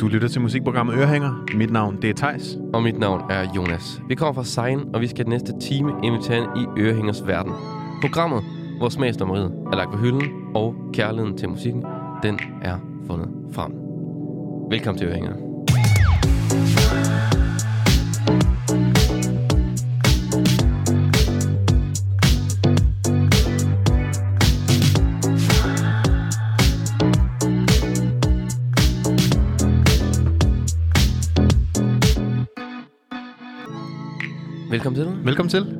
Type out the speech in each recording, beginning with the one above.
Du lytter til musikprogrammet Ørehænger. Mit navn det er Tejs. Og mit navn er Jonas. Vi kommer fra Sein, og vi skal den næste time invitere ind i Ørehængers verden. Programmet, hvor smagsdommeriet er lagt på hylden, og kærligheden til musikken, den er fundet frem. Velkommen til Ørehænger. Velkommen til. Velkommen til.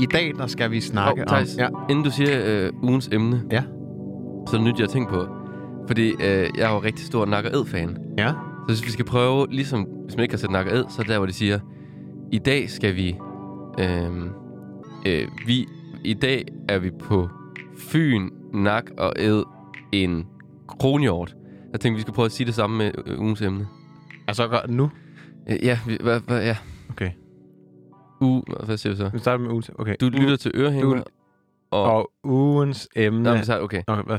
I dag der skal vi snakke Hov, Theis, om... Ja. Inden du siger øh, ugens emne, Ja. så er det nyt, jeg har tænkt på. Fordi øh, jeg er jo rigtig stor Nakker Ed-fan. Ja. Så hvis vi skal prøve, ligesom hvis man ikke har set Nakker Ed, så er der, hvor de siger, i dag skal vi, øh, øh, vi, i dag er vi på Fyn, Nak og Ed en kronhjort. Jeg tænkte, vi skal prøve at sige det samme med øh, ugens emne. Altså nu. Øh, ja, vi, hvad, hvad, ja. Okay. U, hvad siger du så? Vi starter med ugens... Okay. Du lytter til Ørehænger, Du- og... Og ugens emne... Nå, men så, okay. Okay, hvad?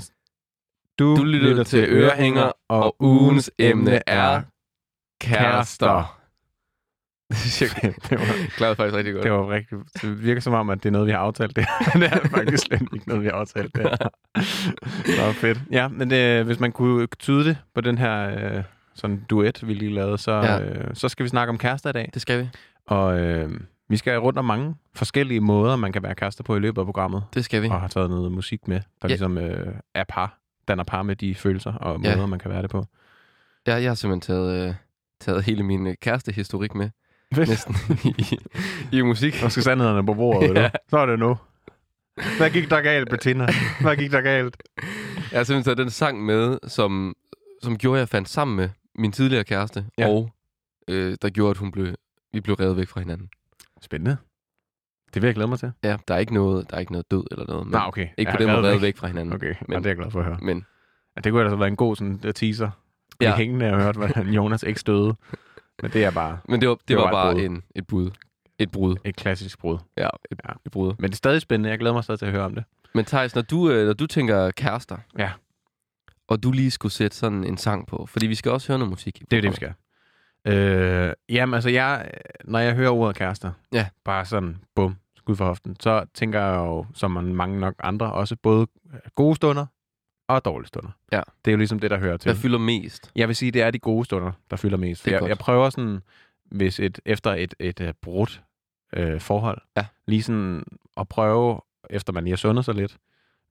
Du, Du lytter til Ørehænger, og ugens emne er kærester. det, var, Klarede faktisk rigtig godt. det var rigtig... Det virker som om, at det er noget, vi har aftalt det. det er faktisk slet ikke noget, vi har aftalt det. Nå, fedt. Ja, men det, hvis man kunne tyde det på den her øh, sådan duet, vi lige lavede, så, Ja. øh, så skal vi snakke om kærester i dag. Det skal vi. Og øh, vi skal rundt om mange forskellige måder, man kan være kærester på i løbet af programmet. Det skal vi. Og har taget noget musik med, der Ja. ligesom øh, er par, danner par med de følelser og Ja. måder, man kan være det på. Jeg, jeg har simpelthen taget, øh, taget hele min øh, kærestehistorik med. Næsten i, i musik. Nu skal sandhederne på bordet, Ja. ja. Så er det nu. Hvad gik der galt, Bettina? Hvad gik der galt? Jeg har simpelthen taget den sang med, som, som gjorde, at jeg fandt sammen med min tidligere kæreste. Ja. Og øh, der gjorde, at hun blev, vi blev revet væk fra hinanden. Spændende. Det vil jeg glæde mig til. Ja, der er ikke noget, der er ikke noget død eller noget. Men Nå, okay. Ikke Ja, på den måde væk fra hinanden. Okay, men, Men- det er jeg glad for at høre. Men Ja, det kunne altså være en god sådan, der teaser. Ja. Ja. Vi hængende og hørt, hvordan Jonas ikke støde. Men det er bare Men det var, det Det var, var bare brud. en, et brud. Et brud. et klassisk brud. Ja, et, Ja. et brud. Men det er stadig spændende. Jeg glæder mig stadig til at høre om det. Men Thijs, når du, øh, når du tænker kærester, Ja. og du lige skulle sætte sådan en sang på, fordi vi skal også høre noget musik. i Det er det, vi skal. Øh, jamen, altså, jeg, når jeg hører ordet kærester, Ja. bare sådan, bum, skud for hoften, så tænker jeg jo, som man mange nok andre, også både gode stunder og dårlige stunder. Ja. Det er jo ligesom det, der hører til. Hvad fylder mest? Jeg vil sige, det er de gode stunder, der fylder mest. Jeg, godt. jeg prøver sådan, hvis et, efter et, et, et brudt øh, forhold, Ja. lige sådan at prøve, efter man lige har sundet sig lidt,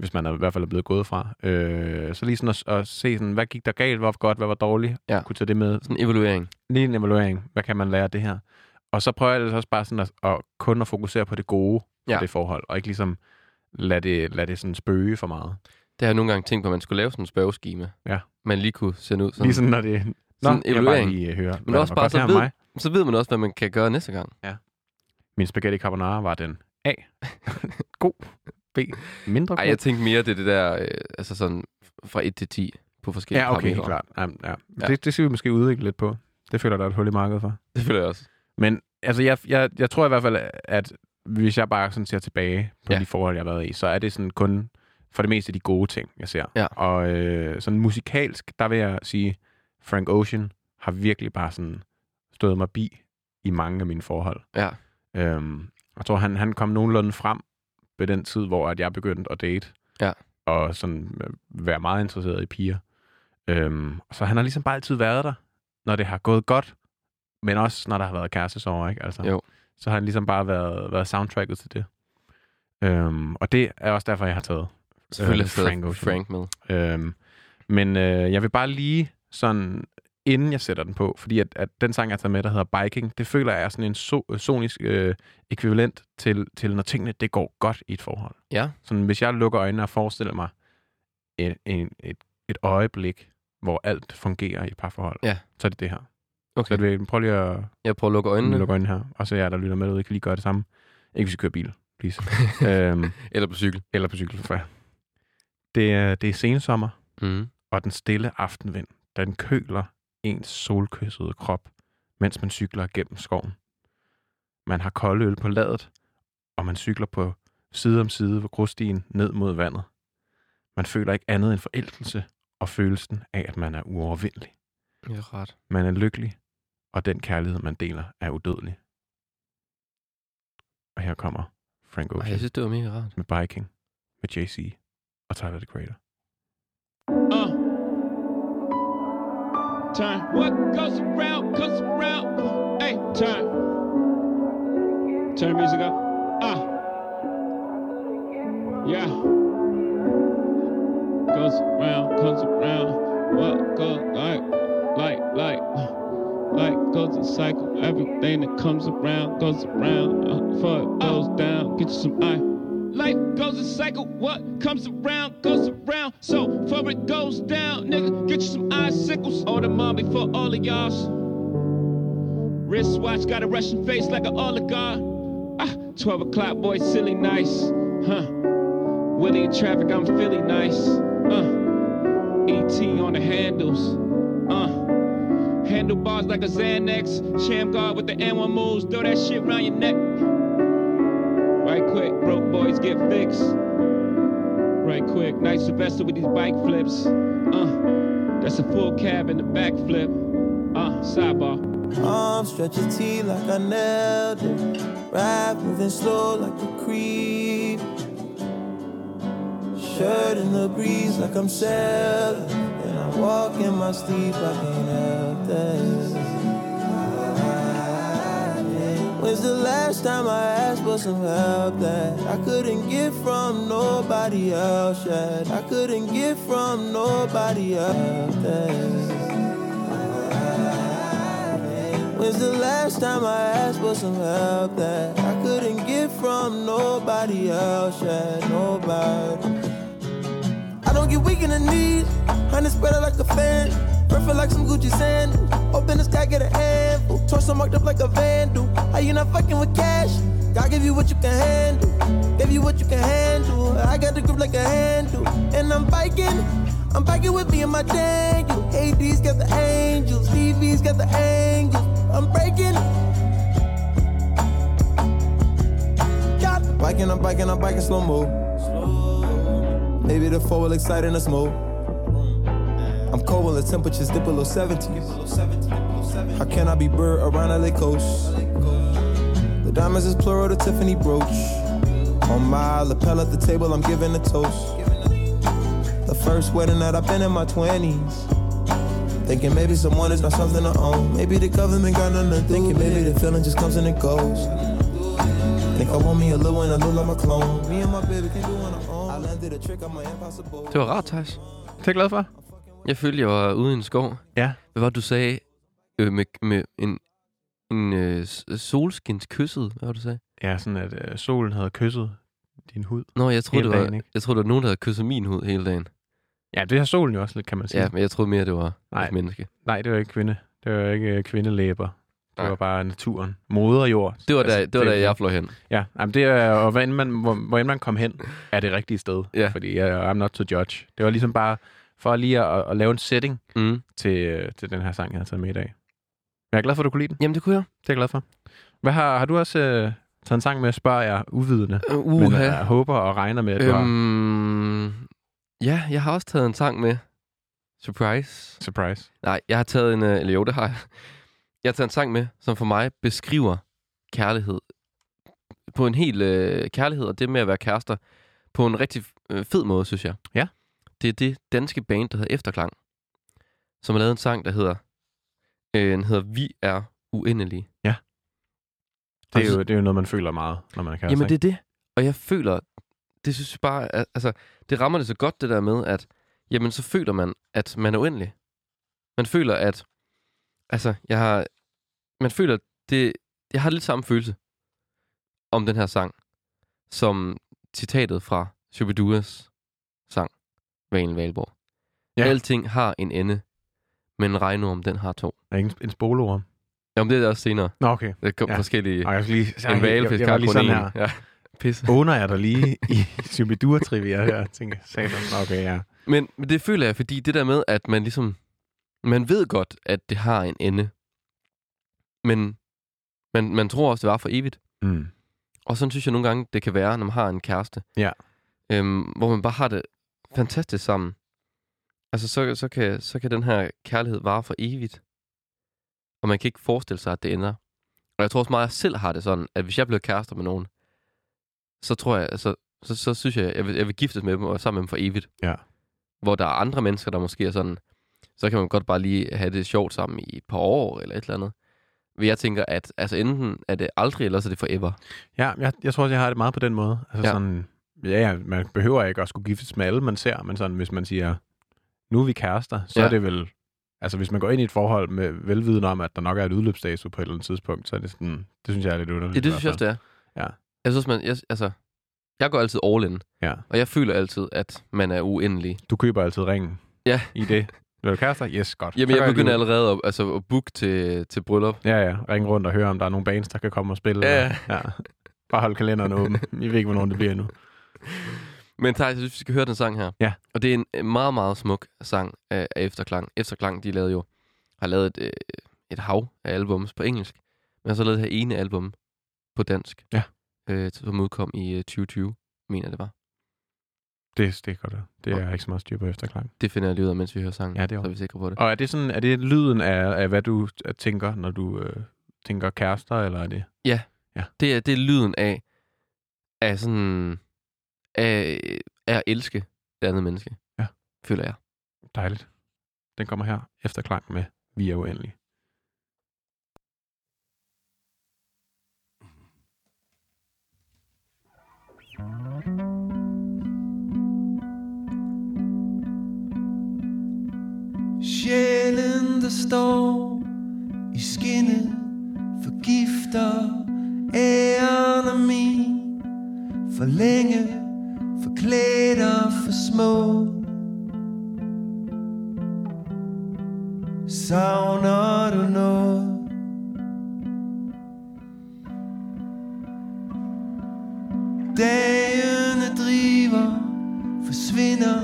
hvis man er, i hvert fald er blevet gået fra, øh, så lige sådan at, at se, sådan, hvad gik der galt, hvad var godt, hvad var dårligt, Ja. kunne tage det med, Sådan en evaluering. lige en evaluering. Hvad kan man lære af det her? Og så prøver jeg ellers også bare sådan at, at kun at fokusere på det gode ja. Ja. det forhold, og ikke ligesom lade det, lade det sådan spøge for meget. Det har jeg nogle gange tænkt på, at man skulle lave sådan en spørgeskema. Ja. Man lige kunne sende ud. Sådan, Sådan. ligesom når det... Nå, Sådan en jeg vil bare evaluering. lige høre, Men også bare så ved, mig. Så ved man også, hvad man kan gøre næste gang. Min spaghetti carbonara var den A. God. B. Mindre god. Nej, jeg tænkte mere, det er det der, øh, altså sådan fra 1 til 10 på forskellige ja, okay, helt klart. Ja, ja. Ja. Det, det skal vi måske udvikle lidt på. Det føler der er et hul i markedet for. Det føler jeg også. Men altså, jeg, jeg, jeg tror i hvert fald, at hvis jeg bare sådan ser tilbage på. Ja. de forhold, jeg har været i, så er det sådan kun for det meste de gode ting, jeg ser. Ja. Og øh, sådan musikalsk, der vil jeg sige, Frank Ocean har virkelig bare sådan stået mig bi i mange af mine forhold. Ja. Øhm, jeg tror, han, han kom nogenlunde frem ved den tid, hvor at jeg begyndte at date. Ja. Og sådan øh, være meget interesseret i piger. Øhm, så han har ligesom bare altid været der, når det har gået godt, men også når der har været kærestesover, ikke? Altså, Jo. Så har han ligesom bare været, været soundtracket til det. Øhm, og det er også derfor, jeg har taget Selvfølgelig Øh, Frank. Frank med. Øhm, men øh, jeg vil bare lige sådan, inden jeg sætter den på, fordi at, at den sang, jeg har taget med, der hedder Biking, det føler jeg er sådan en so, sonisk øh, ekvivalent til, til, når tingene det går godt i et forhold. Ja. Sådan, hvis jeg lukker øjnene og forestiller mig et, en, et, et øjeblik, hvor alt fungerer i et parforhold, Ja. så er det det her. Okay. Så det, prøv lige at Jeg prøver at lukke øjnene. lukke øjnene her, og så jer, der lytter med derude, kan lige gøre det samme. Ikke hvis I kører bil, please. øhm, Eller på cykel. eller på cykel, for det er, det er sensommer, Mm. og den stille aftenvind, den køler ens solkyssede krop, mens man cykler gennem skoven. Man har kolde øl på ladet, og man cykler på side om side på grusstien ned mod vandet. Man føler ikke andet end forelskelse og følelsen af, at man er uovervindelig. Det er ret. Man er lykkelig, og den kærlighed, man deler, er udødelig. Og her kommer Frank Ej, Ocean jeg synes, det var mega rart. med Biking, med JC og Tyler, the Creator. Turn. What goes around comes around. Hey, turn. Turn music up. Ah. Yeah. Goes around, comes around. What goes like, like, like, like goes a cycle. Everything that comes around goes around. Uh, goes down, get you some eye. Life goes in cycle. What comes around goes around. So before it goes down, nigga, get you some icicles. Order mom before all of y'all's. Wristwatch got a Russian face like an oligarch. Ah, 12 o'clock, boy, silly nice. Huh. Willie in traffic, I'm Philly nice. Uh. ET on the handles. Uh. Handlebars like a Xanax. Sham guard with the N1 moves. Throw that shit around your neck. Broke boys get fixed. Right quick, nice Sylvester with these bike flips. Uh, that's a full cab and a backflip. Uh, sidebar. Arms stretch your T like I nailed it. Rap moving slow like a creep. Shirt in the breeze like I'm sailing. And I walk in my sleep, I can't help that. When's the last time I asked for some help that I couldn't get from nobody else yet? I couldn't get from nobody else. that. When's the last time I asked for some help that I couldn't get from nobody else yet? Nobody. I don't get weak in the knees, honey spread like a fan. Perfect like some Gucci sandals. Open the sky, get a handful. Torso marked up like a vandal. How you not fucking with cash? God give you what you can handle. Give you what you can handle. I got the grip like a handle. And I'm biking. I'm biking with me and my Daniel. AD's got the angels. DV's got the angels. I'm breaking. Biking, I'm biking, I'm biking slow mo. Maybe the four will excite in the smoke. I'm cold when the temperatures dip below 70. How can I be bird around LA coast? The diamonds is plural, the Tiffany brooch. On my lapel at the table, I'm giving a toast. The first wedding that I've been in my 20s. Thinking maybe someone is not something to own. Maybe the government got nothing to. Thinking maybe the feeling just comes and it goes. Think I want me a little one, I look like my clone. Me and my baby can do on our own. I landed a trick, I'm impossible. Det var rart, Thijs. Det er jeg glad for. Jeg følte, jeg var ude i en skov. Ja. Hvad var det, du sagde øh, med, med en, en øh, solskins kysset? Hvad var det, du sagde? Ja, sådan at øh, solen havde kysset din hud. Nå, jeg troede, Hele det var, dagen, ikke? jeg troede, der var nogen, der havde kysset min hud hele dagen. Ja, det har solen jo også lidt, kan man sige. Ja, men jeg troede mere, det var Nej. et menneske. Nej, det var ikke kvinde. Det var ikke øh, kvindelæber. Det Nej. var bare naturen. Moder jord. Det var, Altså, det var da, jeg fløj hen. Ja, jamen det er, og hvor end man, hvor, hvor end man kom hen, er det rigtige sted. Ja. Fordi uh, I'm not to judge. Det var ligesom bare for lige at, at lave en setting Mm. til, øh, til den her sang, jeg har taget med i dag. Men jeg er glad for, at du kunne lide den. Jamen, det kunne jeg. Det er jeg glad for. Hvad har, har du også øh, taget en sang med at spørge jer uvidende? Uh, Men jeg håber og regner med, at du har Øhm, ja, jeg har også taget en sang med. Surprise. surprise. Nej, jeg har taget en... øh, Eller jo, det har jeg. Jeg har taget en sang med, som for mig beskriver kærlighed. På en helt øh, kærlighed, og det med at være kærester. På en rigtig øh, fed måde, synes jeg. Ja. Det er det danske band, der hedder Efterklang. Som har lavet en sang, der hedder... Øh, den hedder Vi er uendelige. Det er, Altså- jo, det er jo noget, man føler meget, når man er kæreste. Jamen, det er det. Og jeg føler, det synes jeg bare, at, altså, det rammer det så godt, det der med, at, jamen, så føler man, at man er uendelig. Man føler, at, altså, jeg har, man føler, det, jeg har lidt samme følelse om den her sang, som citatet fra Shubiduas Valen Valborg. Ja. Alting har en ende, men en regnorm, den har to. Er ikke en, en spolorm? Jamen, det er det også senere. Nå, okay. Der kom Ja. forskellige... Og jeg skal lige... En valfisk jeg, jeg, lige sådan en. her. Ja. Pisse. Åner jeg der lige i Shubidua-trivia her? Jeg tænker, satan. Okay, ja. Men, men det føler jeg, fordi det der med, at man ligesom... Man ved godt, at det har en ende. Men man, man tror også, det var for evigt. Mm. Og sådan synes jeg nogle gange, det kan være, når man har en kæreste. Ja. Øhm, hvor man bare har det fantastisk sammen. Altså, så, så, kan, så kan den her kærlighed vare for evigt. Og man kan ikke forestille sig, at det ender. Og jeg tror også meget, at jeg selv har det sådan, at hvis jeg bliver kærester med nogen, så tror jeg, altså, så, så synes jeg, jeg vil, jeg vil giftes med dem og sammen med dem for evigt. Ja. Hvor der er andre mennesker, der måske er sådan, så kan man godt bare lige have det sjovt sammen i et par år eller et eller andet. Men jeg tænker, at altså enten er det aldrig, eller så er det forever. Ja, jeg, jeg tror også, jeg har det meget på den måde. Altså Ja. ja. sådan, ja, man behøver ikke at skulle giftes med alle, man ser, men sådan, hvis man siger, nu er vi kærester, så Ja. er det vel, altså hvis man går ind i et forhold med velviden om, at der nok er et udløbsdato på et eller andet tidspunkt, så er det sådan, det synes jeg er lidt underligt. Ja, det synes jeg også, det er. Ja. Jeg synes, man, jeg, altså, jeg går altid all in, Ja. og jeg føler altid, at man er uendelig. Du køber altid ringen Ja. i det. Vil du kærester? Yes, godt. Jamen, jeg begynder allerede at, altså, at booke til, til bryllup. Ja, ja. Ringe rundt og høre, om der er nogle bands, der kan komme og spille. Ja. Ja. Bare hold kalenderen åben. I ved ikke, hvornår det bliver nu. Men Thijs, jeg synes, vi skal høre den sang her. Ja. Og det er en øh, meget, meget smuk sang af, af Efterklang. Efterklang, de lavede jo, har lavet et, øh, et hav af albums på engelsk. Men har så lavet det her ene album på dansk. Ja. Øh, som udkom i øh, 2020, mener jeg, det var. Det, det er godt. Det er jeg ikke så meget styr på efterklang. Det finder jeg lige ud af, mens vi hører sangen. Ja, det er så er vi sikre på det. Og er det sådan, er det lyden af, af hvad du øh, tænker, når du øh, tænker kærester, eller er det? Det er, det er lyden af, af sådan, af, af at elske det andet menneske. Ja. Føler jeg. Dejligt. Den kommer her efterklang med Vi er uendelige. Sjælen, der står i skinnet, forgifter æren af min. For længe, forklædt og for små. Savner du noget? Dagene driver, forsvinder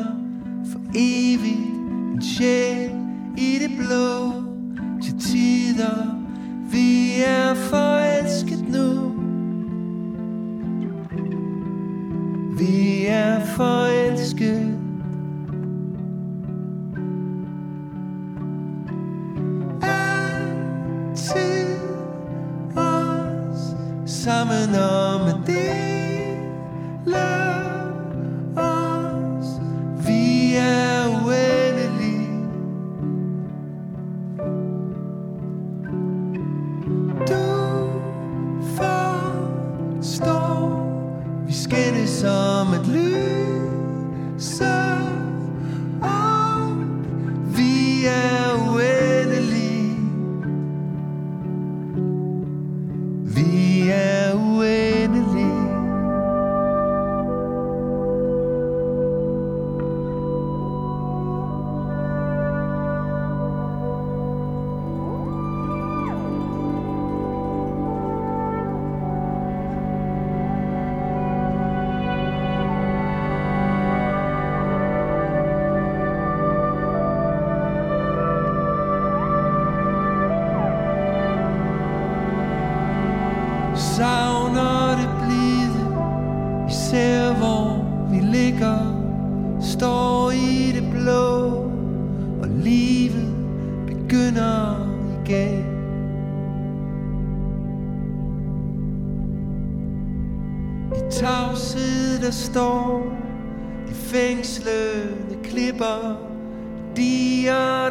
for evigt en sjæl i det blå til tider vi er for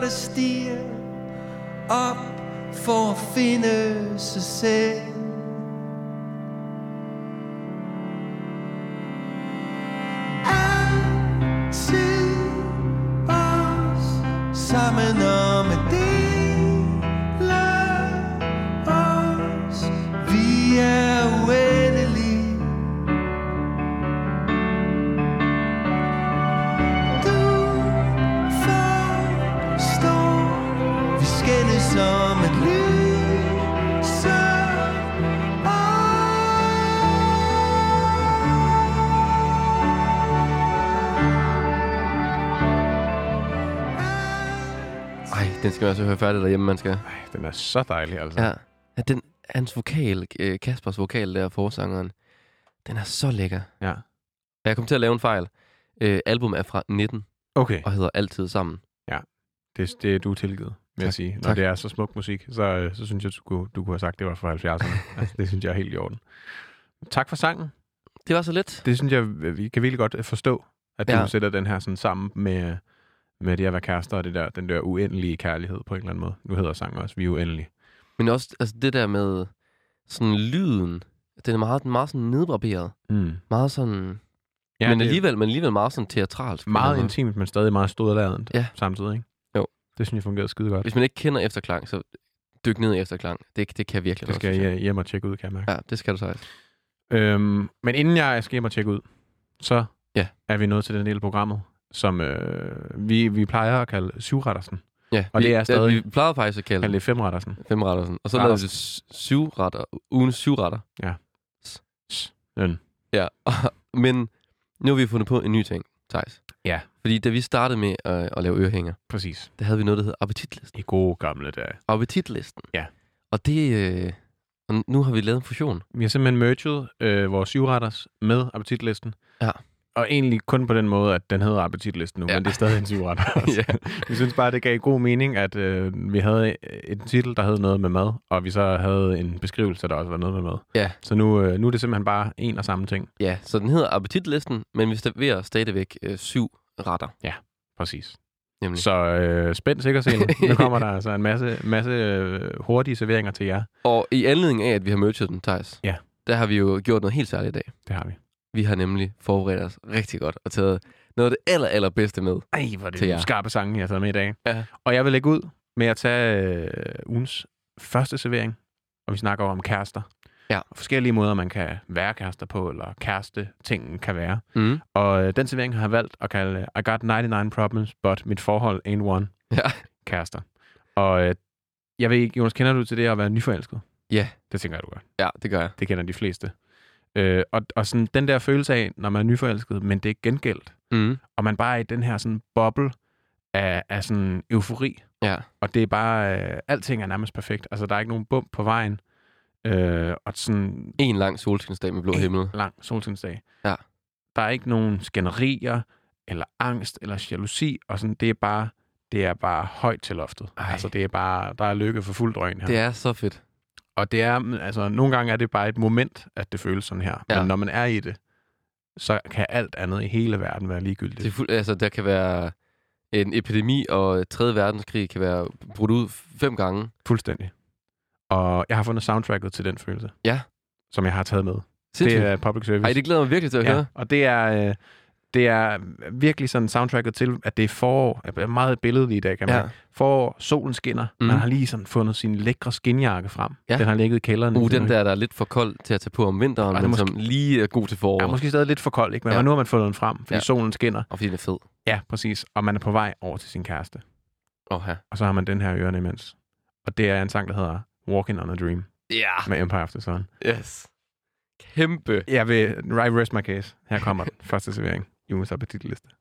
Diger stiger Op for at finde sig selv. Skal man altså høre færdig derhjemme, man skal. Ej, den er så dejlig, altså. Ja. ja den, hans vokal, øh, Kaspers vokal der, forsangeren, den er så lækker. ja. Jeg kom til at lave en fejl. Øh, album er fra 19 Okay. og hedder Altid Sammen. Det, det du er tilgivet, vil jeg Tak, sige. Når tak. det er så smuk musik, så, øh, så synes jeg, du kunne, du kunne have sagt, at det var fra 70'erne. altså, det synes jeg er helt i orden. Tak for sangen. Det var så let. Det synes jeg, vi kan virkelig godt øh, forstå, at du Ja. ja. sætter den her sådan sammen med, med det at være kærester og det der, den der uendelige kærlighed på en eller anden måde. Nu hedder sangen også, vi er uendelige. Men også altså det der med sådan lyden. Den er meget, meget sådan nedbarberet. Mm. Meget sådan... Ja, men, det alligevel, men alligevel meget sådan eller meget intimt, men stadig meget stodladent Ja. samtidig, ikke? Jo. Det synes jeg fungerede skide godt. Hvis man ikke kender efterklang, så dyk ned i efterklang. Det, det kan virkelig Det skal synes jeg hjem og tjekke ud, kan jeg mærke. Ja, det skal du faktisk. Øhm, men inden jeg skal hjem og tjekke ud, så Ja. er vi nået til den del af programmet, som øh, vi, vi plejer at kalde syvrettersen. Ja, Og vi, det er stadig- Ja, vi plejede faktisk at kalde Kalde det femrettersen. femrettersen. Og så lavede vi s- syv retter. Ugens syv retter. Den. Ja, men nu har vi fundet på en ny ting, Thijs. Ja. Fordi da vi startede med at, at lave ørehænger, Præcis. der havde vi noget, der hed appetitlisten. I gode gamle dage. Appetitlisten. Ja. Og det... Øh, og nu har vi lavet en fusion. Vi har simpelthen merged øh, vores syvretters med appetitlisten. Ja. Og egentlig kun på den måde, at den hedder appetitlisten nu, Ja. ja. men det er stadig en syvretter. Ja. Vi synes bare, det gav god mening, at øh, vi havde en titel, der hed noget med mad, og vi så havde en beskrivelse, der også var noget med mad. Ja. Så nu, øh, nu er det simpelthen bare en og samme ting. Ja, så den hedder appetitlisten, men vi serverer stadigvæk øh, syv retter. Præcis. Nemlig. Så øh, spænd sikkerheden. Nu kommer der altså en masse, masse øh, hurtige serveringer til jer. Og i anledning af, at vi har merged den, Thijs, Ja. der har vi jo gjort noget helt særligt i dag. Det har vi. Vi har nemlig forberedt os rigtig godt og taget noget af det aller, allerbedste med. Ej, hvor er det nogle skarpe sange, jeg har taget med i dag. Ja. Og jeg vil lægge ud med at tage øh, ugens første servering, og vi snakker om kærester. Ja. Og forskellige måder, man kan være kærester på, eller kæreste tingen kan være. Mm. Og øh, den servering har jeg valgt at kalde I got 99 problems, but mit forhold ain't one Ja. kærester. Og øh, jeg ved ikke, Jonas, kender du til det at være nyforelsket? Ja. Det tænker jeg, du gør. Ja, det gør jeg. Det kender de fleste. Øh, og, og sådan den der følelse af, når man er nyforelsket, men det er gengældt, Mm. og man bare er i den her sådan boble af, af sådan eufori, Ja. og det er bare, øh, alting er nærmest perfekt. Altså, der er ikke nogen bump på vejen, øh, og sådan En lang solskinsdag med blå En himmel. lang solskinsdag. Ja. Der er ikke nogen skænderier, eller angst, eller jalousi, og sådan, det er bare, det er bare højt til loftet. Ej. Altså, det er bare, der er lykke for fuld drøn her. Det er så fedt. Og det er, altså, nogle gange er det bare et moment, at det føles sådan her. Ja. Men når man er i det, så kan alt andet i hele verden være ligegyldigt. Det er fuld, altså, der kan være en epidemi, og 3. verdenskrig kan være brudt ud fem gange. Fuldstændig. Og jeg har fundet soundtracket til den følelse. Ja. Som jeg har taget med. Sindssygt. Det er public service. Ej, det glæder mig virkelig til at ja, høre. og det er, øh, det er virkelig sådan soundtracket til, at det er forår. Det er meget billedligt i dag, kan man Ja. ja. Forår, solen skinner. Mhm. Mm. Man har lige sådan fundet sin lækre skinjakke frem. Ja. Den har ligget i kælderen. Uh, den der, der er lidt for kold til at tage på om vinteren, Ej, men det er som lige er god til forår. er måske stadig lidt for kold, ikke? Men Ja. ja. nu har man fundet den frem, fordi Ja. ja. solen skinner. Og fordi den er fed. Ja, præcis. Og man er på vej over til sin kæreste. Åh, ja. Og så har man den her ørerne imens. Og det er en sang, der hedder Walking on a Dream Ja. med Empire of the Sun. Yes. Kæmpe. Jeg vil right rest my case. Her kommer den første servering i ugens appetitliste.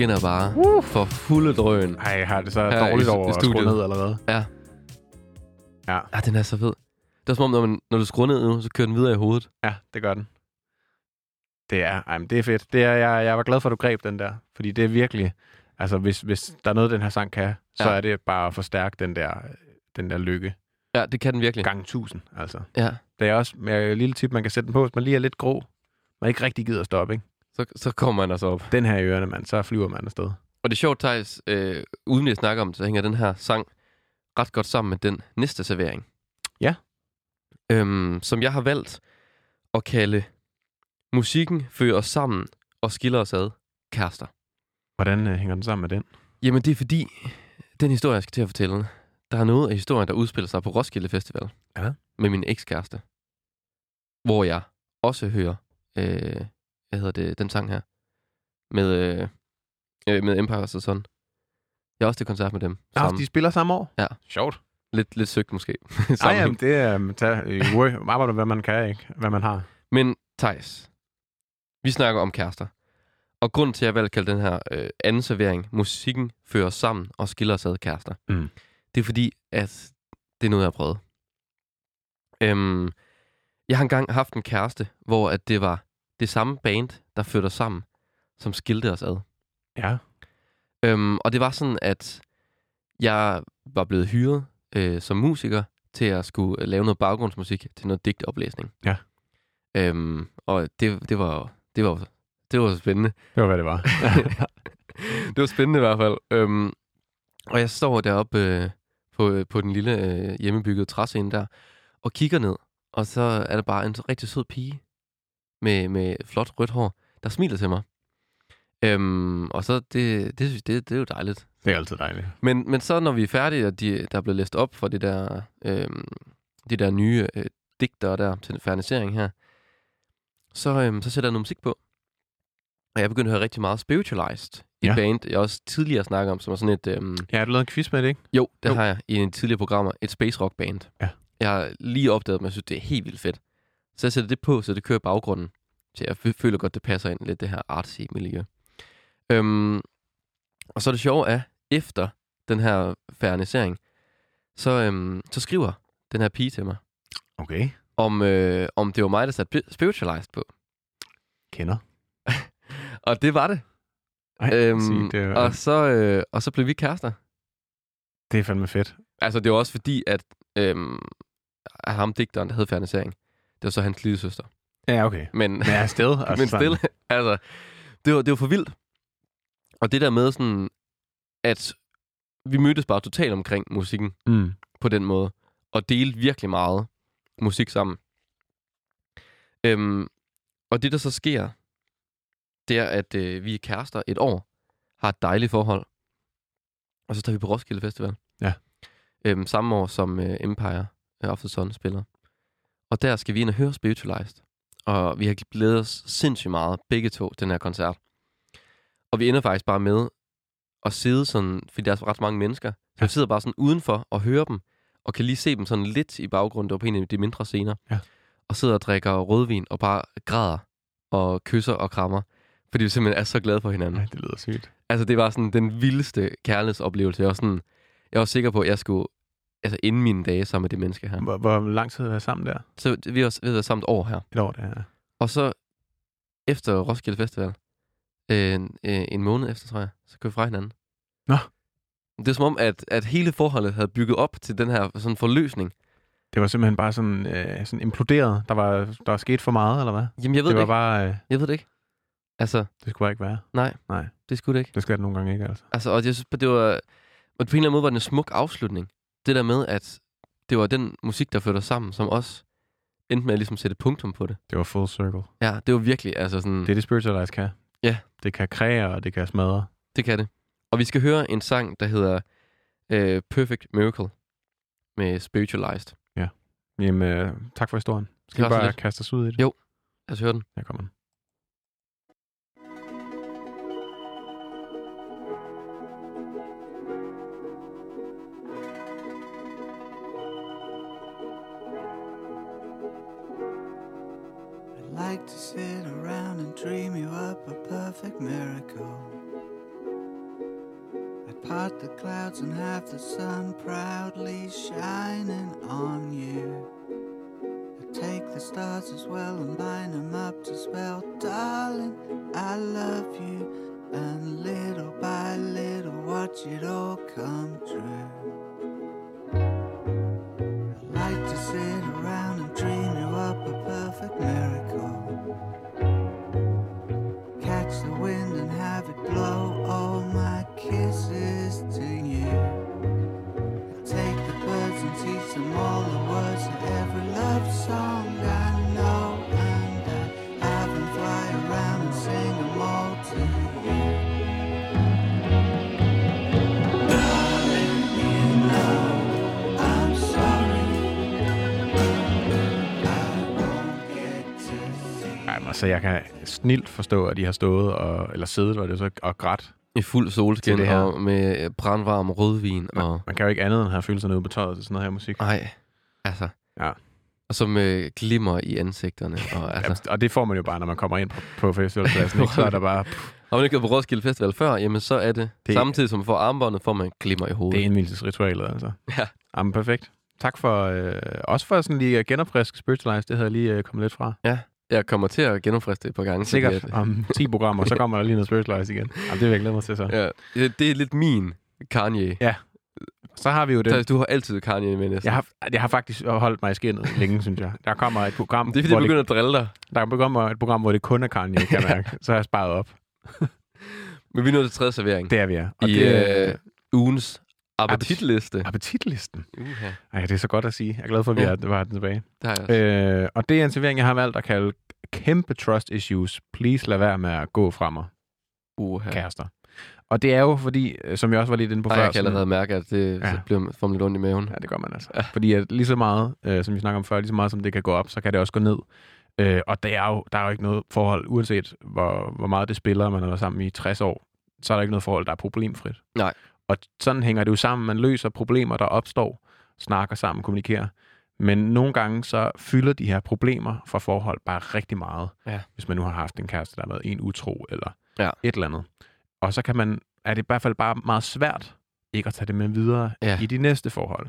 Skinner bare uh. for fulde drøn. Ej, jeg har det så Her dårligt i- over i at skrue ned allerede. Ja. Ja. Ja, den er så fed. Det er som om, når, man, når du skruer ned nu, så kører den videre i hovedet. Ja, det gør den. Det er, ej, men det er fedt. Det er, jeg, jeg var glad for, at du greb den der. Fordi det er virkelig... Altså, hvis, hvis der er noget, den her sang kan, så Ja. er det bare at forstærke den der, den der lykke. Ja, det kan den virkelig. Gang tusind, altså. Ja. Det er også med et lille tip, man kan sætte den på, hvis man lige er lidt grå. Man ikke rigtig gider at stoppe, ikke? Så, så kommer man altså op. Den her i ørerne, mand, så flyver man afsted. Og det er sjovt, Thijs, øh, uden vi snakker om det, så hænger den her sang ret godt sammen med den næste servering. Ja. Øhm, som jeg har valgt at kalde Musikken fører os sammen og skiller os ad, kærester. Hvordan øh, hænger den sammen med den? Jamen, det er fordi, den historie, jeg skal til at fortælle, der er noget af historien, der udspiller sig på Roskilde Festival. Ja. Med min ekskæreste. Hvor jeg også hører, øh, hvad hedder det, den sang her. Med, øh, øh, med Empire og sådan. Jeg har også til koncert med dem. Ja, sammen. de spiller samme år? Ja. Sjovt. Lidt, lidt søgt måske. Nej, jamen, det er um, tag, øh, arbejder, hvad man kan, ikke? Hvad man har. Men Thijs, vi snakker om kærester. Og grunden til, at jeg valgte at kalde den her øh, anden servering, musikken fører os sammen og skiller os ad kærester, Mm. det er fordi, at det er noget, jeg har prøvet. Øhm, jeg har engang haft en kæreste, hvor at det var det samme band, der førte os sammen, som skilte os ad. Ja. Øhm, og det var sådan, at jeg var blevet hyret øh, som musiker til at skulle øh, lave noget baggrundsmusik til noget digtoplæsning. Ja. Øhm, og det, det var det var det var spændende. Det var, hvad det var. det var spændende i hvert fald. Øhm, og jeg står deroppe øh, på, på den lille øh, hjemmebyggede træscene der, og kigger ned, og så er der bare en rigtig sød pige med, med flot rødt hår, der smiler til mig. Øhm, og så, det, det, synes- det, det er jo dejligt. det er altid dejligt. Men, men så når vi er færdige, og de, der er blevet læst op for det der, øhm, de der nye øh, digter der til fernisering her, så, øhm, så sætter jeg noget musik på. Og jeg begyndte at høre rigtig meget Spiritualized. Et Ja. band, jeg også tidligere snakkede om, som var sådan et... Øhm, Ja, har du lavet en quiz med det, ikke? jo, det Jo. har jeg i en tidligere programmer. Et space rock band. Ja. Jeg har lige opdaget, at jeg synes, det er helt vildt fedt. Så jeg sætter det på, så det kører i baggrunden. Så jeg fø- føler godt, det passer ind lidt det her artsy miljø. Øhm, og så er det sjove er, efter den her fernisering, så, øhm, så skriver den her pige til mig, Okay. om, øh, om det var mig, der satte Spiritualized på. Kender. Og det var det. Ej, Øhm, sig, det, er, og, så, øh, og så blev vi kærester. det er fandme fedt. Altså, det var også fordi, at øhm, ham digteren, der hed Fernisering, det var så hans lille søster. Ja, okay. Men, Men er sted. Altså, men stille, altså, det var, det var for vildt. Og det der med sådan, at vi mødtes bare totalt omkring musikken Mm. på den måde, og delte virkelig meget musik sammen. Øhm, og det, der så sker, det er, at øh, vi er kærester et år, har et dejligt forhold, og så tager vi på Roskilde Festival. Ja. Øhm, samme år som øh, Empire øh, of the Sun spiller. Og der skal vi ind og høre Spiritualized. Og vi har glædet os sindssygt meget, begge to, den her koncert. Og vi ender faktisk bare med at sidde sådan, fordi der er ret mange mennesker, så Ja. vi sidder bare sådan udenfor og hører dem, og kan lige se dem sådan lidt i baggrunden, det var på en af de mindre scener, Ja. og sidder og drikker rødvin og bare græder og kysser og krammer, fordi vi simpelthen er så glade for hinanden. Nej, det lyder sygt. Altså, det var sådan den vildeste kærlighedsoplevelse. Jeg var, sådan, jeg var sikker på, at jeg skulle altså inden mine dage sammen med det menneske her. Hvor, hvor lang tid har jeg sammen der? Så vi har vi har været sammen et år her. Et år, det her. Og så efter Roskilde Festival, øh, en, øh, en måned efter, tror jeg, så kører vi fra hinanden. Nå. Det er som om, at, at hele forholdet havde bygget op til den her sådan forløsning. Det var simpelthen bare sådan, øh, sådan imploderet. Der var, der var sket for meget, eller hvad? Jamen, jeg ved det det, var ikke. bare... Øh, Jeg ved det ikke. Altså, det skulle bare ikke være. nej. Nej. Det skulle det ikke. Det skal det nogle gange ikke, altså. Altså, og jeg synes, det var... Og på en eller anden måde var det en smuk afslutning. Det der med, at det var den musik, der førte os sammen, som også endte med at ligesom sætte punktum på det. Det var full circle. Ja, det var virkelig, altså sådan... Det er det, Spiritualize kan. Ja. Det kan kræge, og det kan smadre. Det kan det. Og vi skal høre en sang, der hedder uh, Perfect Miracle med Spiritualized. Jamen, øh, tak for historien. Skal vi bare lidt. kaste os ud i det? Jo. Lad os høre den. Her kommer den. Like to sit around and dream you up a perfect miracle. I'd part the clouds and have the sun proudly shining on you. I'd take the stars as well and line them up to spell, darling, I love you. And little by little, watch it all come true. Så jeg kan snilt forstå, at de har stået og, eller siddet, var det så, og grædt. I fuld solskin det her. og med øh, brandvarm rødvin. Og, Man kan jo ikke andet end have følelserne ude på tøjet til sådan noget her musik. ej, altså. Ja. Og så med glimmer i ansigterne. Og, altså, Ja, og det får man jo bare, når man kommer ind på, på festivalpladsen. ikke? Så er der bare, har man ikke været på Roskilde Festival før, jamen så er det, Det- samtidig som man får armbåndet, får man glimmer i hovedet. det er indvielsesritualet, altså. Ja. Jamen, perfekt. Tak for, øh, også for sådan lige at genopfriske Spiritualize. Det havde jeg lige øh, kommet lidt fra. Jeg kommer til at genopfriske det et par gange. Sikkert at- om 10 programmer, så kommer der lige noget Spiritualize igen. Jamen, det vil jeg glæde mig til så. Ja, det, det er lidt min Kanye. Så har vi jo Det. det. Du har altid Kanye med næsten. Jeg har, jeg har faktisk holdt mig i skinnet længe, synes jeg. Der kommer et program, det er fordi, jeg det, begynder at drille dig. der kommer et program, hvor det kun er Kanye, kan jeg mærke. Så har jeg sparet op. Men vi er nået til tredje servering. Det er vi, ja. Og I det, øh, ugens appetitliste. appetitlisten. Uh-huh. Ej, det er så godt at sige. Jeg er glad for, at vi Ja. har, har den tilbage. Der er jeg også. Øh, og det er en servering, jeg har valgt at kalde kæmpe trust issues. Please lad være med at gå fra mig, Uh-huh. kærester. Og det er jo fordi, øh, som jeg også var lidt inde på Ej, før, jeg kan allerede mærke, at det Ja. bliver får lidt ondt i maven. Ja, det gør man altså. Ja. Fordi at lige så meget, øh, som vi snakker om før, lige så meget som det kan gå op, så kan det også gå ned. Øh, og der er, jo, der er jo ikke noget forhold, uanset hvor, hvor meget det spiller, man har været sammen i 60 år, så er der ikke noget forhold, der er problemfrit. Nej. Og sådan hænger det jo sammen. Man løser problemer, der opstår, snakker sammen, kommunikerer. Men nogle gange så fylder de her problemer fra forhold bare rigtig meget. Ja. Hvis man nu har haft en kæreste, der har været en utro, eller Ja. et eller andet. Og så kan man, er det i hvert fald bare meget svært ikke at tage det med videre Ja. i de næste forhold.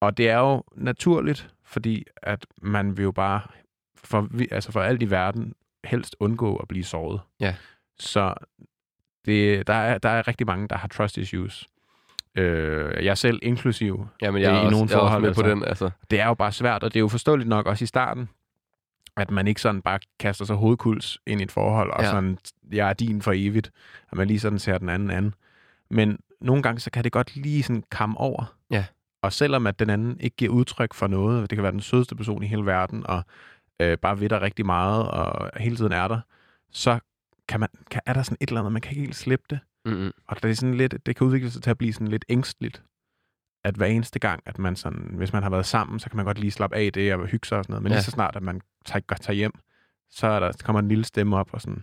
Og det er jo naturligt, fordi at man vil jo bare for, altså for alt i verden helst undgå at blive såret. Ja. Så det, der, er, der er rigtig mange, der har trust issues. Øh, jeg selv inklusiv. Ja, men jeg i er, også, nogle jeg er forhold, med på altså. den. Altså. Det er jo bare svært, og det er jo forståeligt nok også i starten, at man ikke sådan bare kaster sig hovedkuls ind i et forhold, og Ja. sådan, jeg er din for evigt, at man lige sådan ser den anden an. Men nogle gange, så kan det godt lige sådan komme over. Ja. Og selvom at den anden ikke giver udtryk for noget, det kan være den sødeste person i hele verden, og øh, bare ved dig rigtig meget, og hele tiden er der, så kan man, kan, er der sådan et eller andet, man kan ikke helt slippe det. Mm-hmm. Og det, er sådan lidt, det kan udvikle sig til at blive sådan lidt ængstligt. At hver eneste gang, at man sådan, hvis man har været sammen, så kan man godt lige slappe af det og hygge sig og sådan noget. Men Ja. lige så snart, at man tager, tager hjem, så, er der, så kommer en lille stemme op og sådan,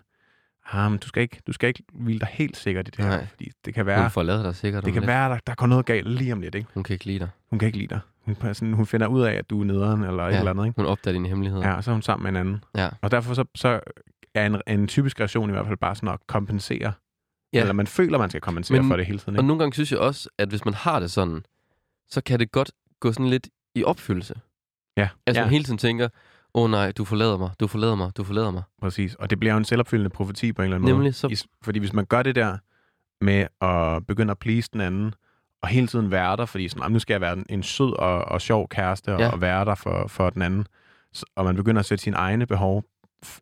ah, men du skal ikke, du skal ikke hvile dig helt sikkert i det her. Nej. Fordi det kan Hun være, forlader dig sikkert. det kan lidt. være der, der går noget galt lige om lidt. Ikke? Hun kan ikke lide dig. Hun kan ikke lide dig. Hun, sådan, hun finder ud af, at du er nederen eller ja. et eller andet. Ikke? Hun opdager dine hemmeligheder. Ja, og så er hun sammen med en anden. Ja. Og derfor så, så er en, en typisk reaktion i hvert fald bare sådan at kompensere. Ja. Eller man føler, man skal kompensere Men- for det hele tiden. Og Ikke? nogle gange synes jeg også, at hvis man har det sådan, så kan det godt gå sådan lidt i opfyldelse. Ja, Altså ja. man hele tiden tænker, åh oh, nej, du forlader mig, du forlader mig, du forlader mig. Præcis. Og det bliver jo en selvopfyldende profeti på en eller anden måde. Nemlig så, Is- Fordi hvis man gør det der med at begynde at please den anden, og hele tiden være der, fordi sådan, "Jamen, nu skal jeg være en, sød og, og sjov kæreste, og, Ja. og være der for, for den anden, så, og man begynder at sætte sine egne behov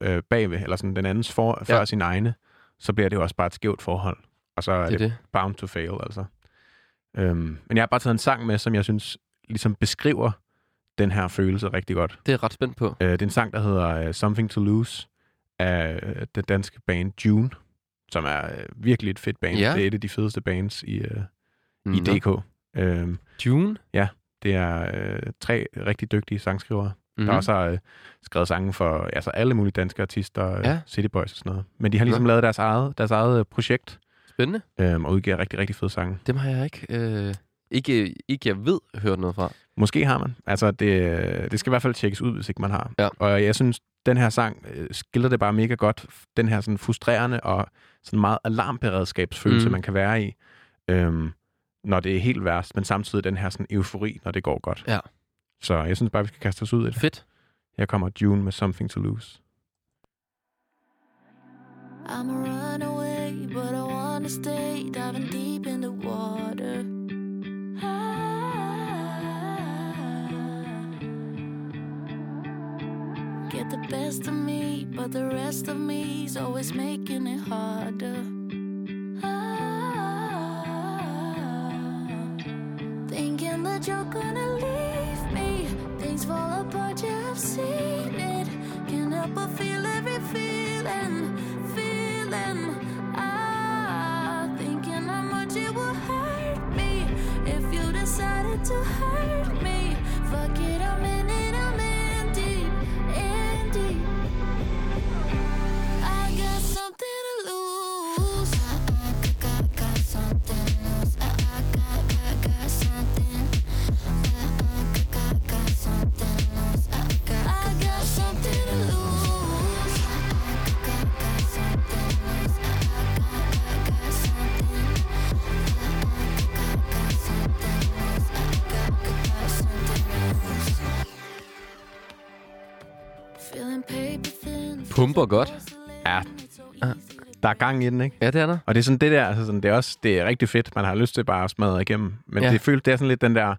øh, bagved, eller sådan den andens for, Ja. før sine egne, så bliver det jo også bare et skævt forhold. Og så er det det, det bound to fail, altså. Øhm, men jeg har bare taget en sang med, som jeg synes ligesom beskriver den her følelse rigtig godt. Det er jeg ret spændt på. Øh, det er en sang, der hedder uh, Something to Lose af øh, det danske band June, som er øh, virkelig et fedt band. Ja. Det er et af de fedeste bands i, Nå. i DK. Øhm, June? det er øh, tre rigtig dygtige sangskrivere, mm. Mm. der også har øh, skrevet sange for altså alle mulige danske artister, Ja. ja. City Boys og sådan noget. Men de har ligesom Nå. lavet deres eget, deres eget øh, projekt, Spændende. øhm, og udgiver rigtig, rigtig fede sange. Dem har jeg ikke, øh, ikke, ikke jeg ved, hørt noget fra. Måske har man. Altså, det, det skal i hvert fald tjekkes ud, hvis ikke man har. Ja. Og jeg synes, den her sang øh, skildrer det bare mega godt. Den her sådan frustrerende og sådan meget alarmberedskabsfølelse, mm. man kan være i, øhm, når det er helt værst, men samtidig den her sådan eufori, når det går godt. Ja. Så jeg synes bare, vi skal kaste os ud i det. Fedt. Her kommer June med Something to Lose. I'm a runaway, but I wanna stay diving deep in the water. Get the best of me, but the rest of me's always making it harder. Pumper godt. Ja, der er gang i den, ikke? Ja, det er der. Og det er sådan det der, altså sådan, det er også det er rigtig fedt. Man har lyst til bare at smadre igennem. Men Ja. det føles, det er sådan lidt den der,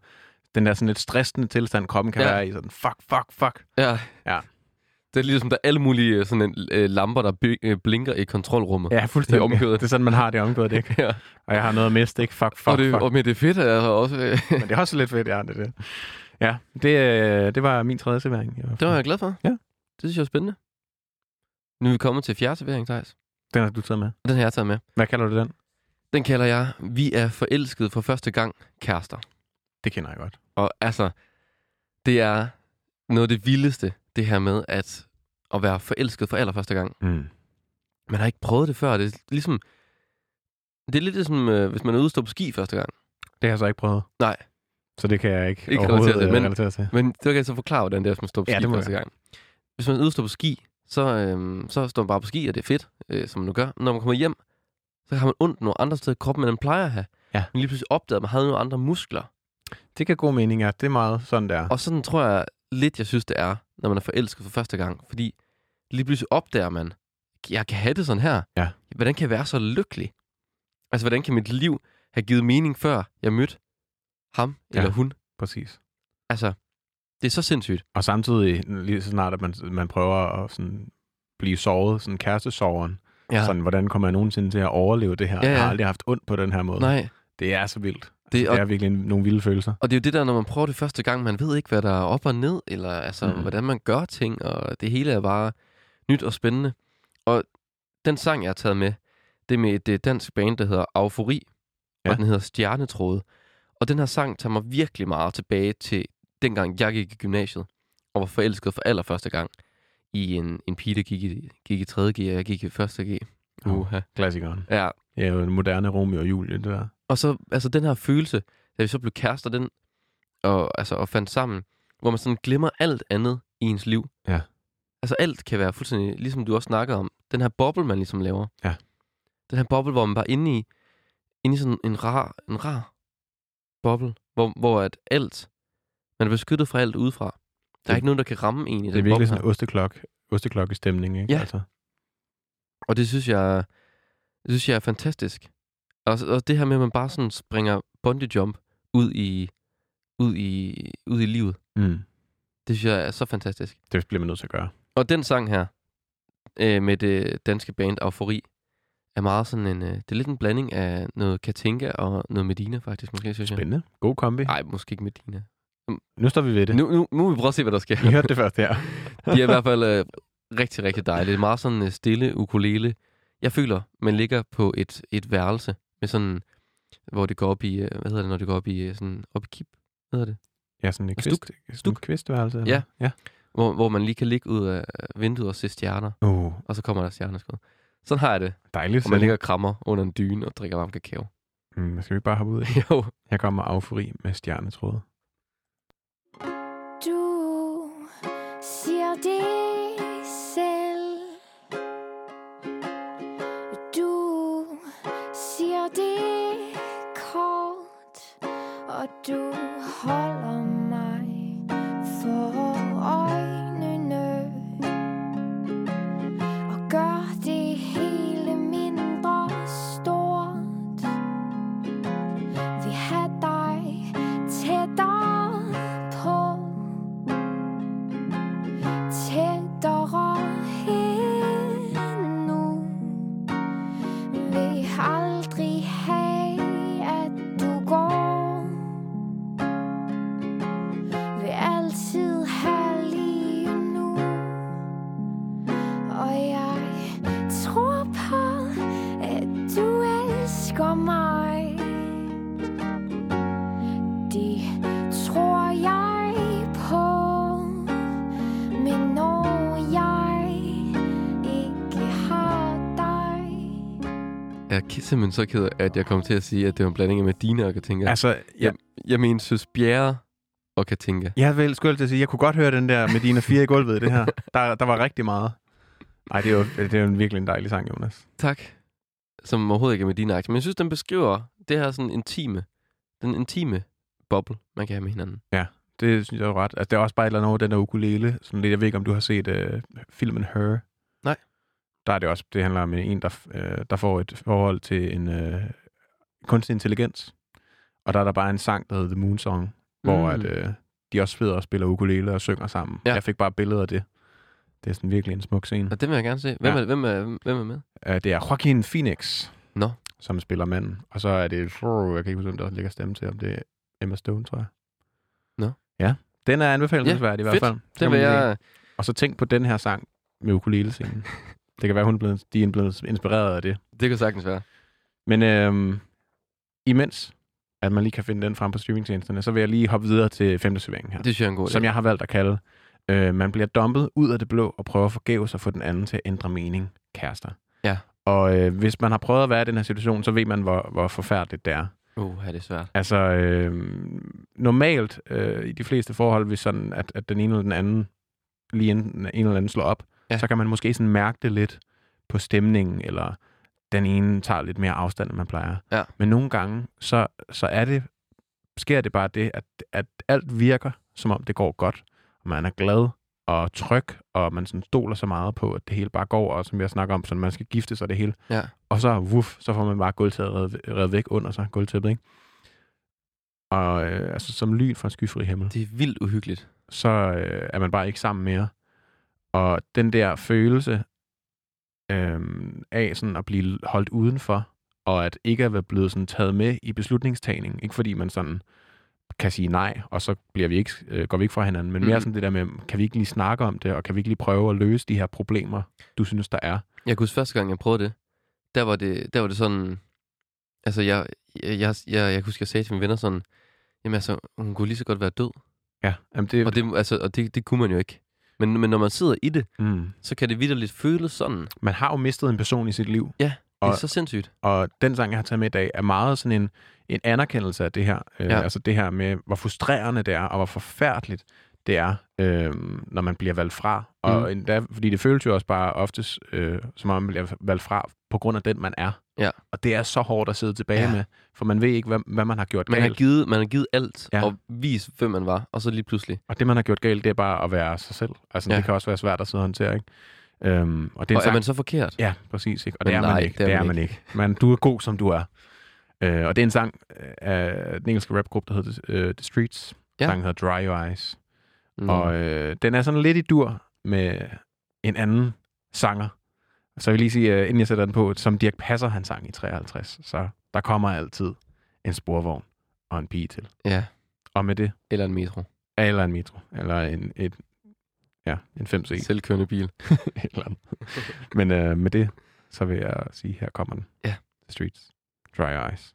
den der sådan lidt stressende tilstand, kroppen kan Ja. være i. Sådan, fuck, fuck, fuck. Ja. Ja. Det er ligesom, der er alle mulige øh, sådan en, øh, lamper, der by, øh, blinker i kontrolrummet. Ja, fuldstændig. Det er omkvædet. Det er sådan, man har det omkvædet, ikke? ja. Og jeg har noget at miste, ikke? Fuck, fuck, og, det, fuck. og men det er fedt, jeg også... Øh, Men det er også lidt fedt, ja, det det. Ja, det, øh, det var min tredje servering. i det var jeg glad for. Ja. Det synes jeg er spændende. Nu er vi kommet til fjerde servering, Thijs. Den har du taget med. Den har jeg taget med. Hvad kalder du den? Den kalder jeg, vi er forelsket for første gang kærester. Det kender jeg godt. Og altså, det er noget af det vildeste, det her med at, at være forelsket for allerførste gang. Mm. Man har ikke prøvet det før. Det er ligesom... Det er lidt ligesom, øh, hvis man er ude stå på ski første gang. Det har jeg så ikke prøvet. Nej. Så det kan jeg ikke, Ikke overhovedet relatere til, øh, men- relatere til. Men det kan jeg så forklare, hvordan det er, hvis man står på Ja, ski første gang. Hvis man er ude stå på ski, så, øhm, så står man bare på ski, og det er fedt, øh, som man nu gør. Når man kommer hjem, så har man ondt nogle andre steder i kroppen, end man plejer at have. Ja. Men lige pludselig opdager, at man havde nogle andre muskler. Det kan god mening, ja. Det er meget sådan, der. Og sådan tror jeg lidt, jeg synes, det er, når man er forelsket for første gang. Fordi lige pludselig opdager man, jeg kan have det sådan her. Ja. Hvordan kan jeg være så lykkelig? Altså, hvordan kan mit liv have givet mening, før jeg mødte ham Ja. eller hun? Præcis. Altså, det er så sindssygt. Og samtidig, lige så snart, at man, man prøver at sådan blive såret, sådan kærestesoveren, Ja. ja. sådan, hvordan kommer jeg nogensinde til at overleve det her? Ja, Jeg har ja. aldrig haft ondt på den her måde. Nej, Det er så vildt. Det, altså, og- det er virkelig nogle vilde følelser. Og det er jo det der, når man prøver det første gang, man ved ikke, hvad der er op og ned, eller altså, mm. Hvordan man gør ting, og det hele er bare nyt og spændende. Og den sang, jeg har taget med, det er med et dansk band, der hedder Eufori, ja. Ja. og den hedder Stjernetråde. Og den her sang tager mig virkelig meget tilbage til dengang, jeg gik i gymnasiet, og var forelsket for allerførste gang i en, en pige, der gik i, gik i 3. G, og jeg gik i 1. G. Uh. Uha. Klassikeren. Ja, jo en moderne Romeo og Julie, det der. og så, altså den her følelse, da vi så blev kærester, den, og, altså, og fandt sammen, hvor man sådan glemmer alt andet i ens liv. Ja. Altså alt kan være fuldstændig, ligesom du også snakkede om, den her boble, man ligesom laver. Ja. Den her boble, hvor man bare inde i, inde i sådan en rar, en rar boble, hvor, hvor at alt, man er beskyttet fra alt udefra. Der er Det- ikke nogen, der kan ramme en i Det er den virkelig sådan en osteklok, osteklokkestemning, ikke? Ja. Altså. Og det synes jeg, det synes jeg er fantastisk. Og, og det her med, at man bare sådan springer bungee jump ud i, ud i, ud i livet. Mm. Det synes jeg er så fantastisk. Det bliver man nødt til at gøre. Og den sang her, øh, med det danske band Eufori, er meget sådan en... Øh, det er lidt en blanding af noget Katinka og noget Medina, faktisk, måske, synes jeg. Spændende. God kombi. Nej, måske ikke Medina. Nu står vi ved det. Nu, nu, nu må vi prøve at se, hvad der sker. I hørte det først her. De er i hvert fald øh, rigtig, rigtig dejlige. Det er meget sådan øh, stille ukulele. Jeg føler, man ligger på et, et værelse med sådan, hvor det går op i, øh, hvad hedder det, når det går op i, øh, sådan, op i kip, hvad hedder det? Ja, sådan en Stuk. kvist, sådan Stuk. en kvistværelse. eller? Ja. ja. Hvor, hvor man lige kan ligge ud af vinduet og se stjerner, Uh, og så kommer der stjerneskud. Sådan har jeg det. dejligt. Og man ligger og krammer under en dyne og drikker varm kakao. Mm, skal vi ikke bare hoppe ud? af? jo. Her kommer Eufori med stjernetråd. Det selv. Du siger det kort Og du holder Vil simpelthen så ked af, at jeg kom til at sige, at det var en blanding af Medina og Katinka. Altså, jeg, Jeg, jeg mener Søs Bjerre og Katinka. jeg vil skulle til at sige, jeg kunne godt høre den der med dine fire i gulvet i det her. Der, der var rigtig meget. Nej, det er jo, det er jo en virkelig en dejlig sang, Jonas. Tak. Som overhovedet ikke er Medina Men jeg synes, den beskriver det her sådan intime, den intime boble, man kan have med hinanden. Det synes jeg er ret. Altså, det er også bare et eller andet over den der ukulele. Sådan lidt, jeg ved ikke, om du har set uh, filmen Her. Der er det også, det handler om en, der, øh, der får et forhold til en øh, kunstig intelligens. Og der er der bare en sang, der hedder The Moon Song, mm. hvor at, øh, de også sidder og spiller ukulele og synger sammen. Ja. Jeg fik bare billeder af det. Det er sådan virkelig en smuk scene. Og det vil jeg gerne se. Hvem, Ja. er, hvem, er, hvem er med? Uh, det er Joaquin Phoenix, Nå. som spiller manden. Og så er det, oh, jeg kan ikke huske, hvem der ligger stemme til, om det er Emma Stone, tror jeg. Nå. Ja, den er anbefalelsesværdig i hvert fald. Det vil jeg... Og så tænk på den her sang med ukulele-scenen. det kan være, hun blevet, de er blevet inspireret af det. Det kan sagtens være. Men øhm, imens, at man lige kan finde den frem på streamingtjenesterne, så vil jeg lige hoppe videre til femte serveringen her. Det synes jeg er en god idé. som jeg har valgt at kalde, øh, man bliver dumpet ud af det blå og prøver forgæves at få den anden til at ændre mening, kærester. Ja. Og øh, hvis man har prøvet at være i den her situation, så ved man, hvor, hvor forfærdeligt det er. Uh, er det svært. Altså, øh, normalt øh, i de fleste forhold, hvis sådan, at, at den ene eller den anden lige en, en eller anden slår op, Ja. så kan man måske sådan mærke det lidt på stemningen, eller den ene tager lidt mere afstand, end man plejer. Ja. Men nogle gange, så, så er det, sker det bare det, at, at alt virker, som om det går godt, og man er glad og tryg, og man sådan stoler så meget på, at det hele bare går, og som jeg snakker om, så man skal gifte sig det hele. Ja. Og så, wuff, så får man bare gulvtæppet reddet, reddet væk under sig, gulvtæppet, ikke? Og øh, altså, som lyn fra en skyfri himmel, Det er vildt uhyggeligt. så øh, er man bare ikke sammen mere. Og den der følelse øh, af sådan at blive holdt udenfor, og at ikke at være blevet sådan taget med i beslutningstagning, ikke fordi man sådan kan sige nej, og så bliver vi ikke, øh, går vi ikke fra hinanden, men mere Mhm. sådan det der med, kan vi ikke lige snakke om det, og kan vi ikke lige prøve at løse de her problemer, du synes, der er? Jeg kunne huske første gang, jeg prøvede det, der var det, der var det sådan... Altså, jeg, jeg, jeg, jeg, jeg kunne huske, jeg sagde til mine venner sådan, jamen altså, hun kunne lige så godt være død. Ja, jamen det, Og, det, altså, og det, det kunne man jo ikke. Men, men når man sidder i det, mm, så kan det vidderligt føles sådan. man har jo mistet en person i sit liv, Det er Og- så sindssygt. Og den sang, jeg har taget med i dag, er meget sådan en, en anerkendelse af det her. Øh, Ja. Altså det her med, hvor frustrerende det er, og hvor forfærdeligt det er, øh, når man bliver valgt fra. Og Mm. endda, fordi det føles jo også bare oftest, øh, som om man bliver valgt fra på grund af den, man er. Ja. Og det er så hårdt at sidde tilbage Ja. med, for man ved ikke, hvad, hvad man har gjort Man har galt. givet, man har givet alt Ja. og vist, hvem man var, og så lige pludselig. Og det, man har gjort galt, det er bare at være sig selv. Altså Ja. det kan også være svært at sidde og håndtere, ikke? Øhm, og det er Og er man så forkert? Ja, præcis. Ikke? Og Men det er nej, man ikke. Det er, man ikke. Men du er god, som du er. Øh, og det er en sang af den engelske rapgruppe, der hedder uh, The Streets. Ja. Sangen hedder Dry Your Eyes. Mm. Og øh, den er sådan lidt i dur med en anden sanger. Så jeg vil lige sige, øh, inden jeg sætter den på, som Dirk Passer, han sang i 53. Så der kommer altid en sporvogn og en pige til. Ja, Og med det, eller en metro. eller en metro, eller en, et, ja, en 5C. Selvkørende bil. eller andet. Men øh, med det, så vil jeg sige, her kommer den. Ja. The Streets. Dry Eyes.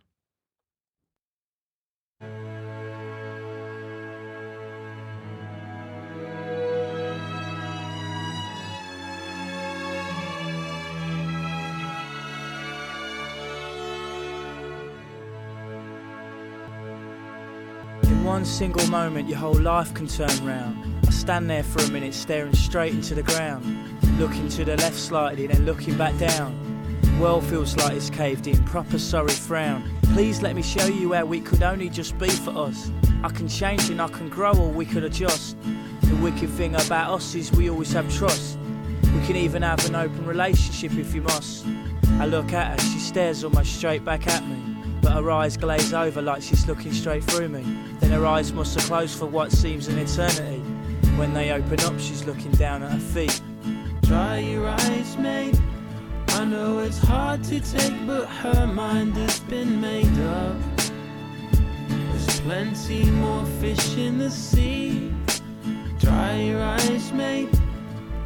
In one single moment, your whole life can turn round. I stand there for a minute, staring straight into the ground, looking to the left slightly, then looking back down. World feels like it's caved in, proper sorry frown. Please let me show you how we could only just be for us. I can change and I can grow, or we could adjust. The wicked thing about us is we always have trust. We can even have an open relationship if you must. I look at her, she stares almost straight back at me. But her eyes glaze over like she's looking straight through me. Then her eyes must have closed for what seems an eternity. When they open up, she's looking down at her feet. Dry your eyes, mate. I know it's hard to take, but her mind has been made up. There's plenty more fish in the sea. Dry your eyes, mate.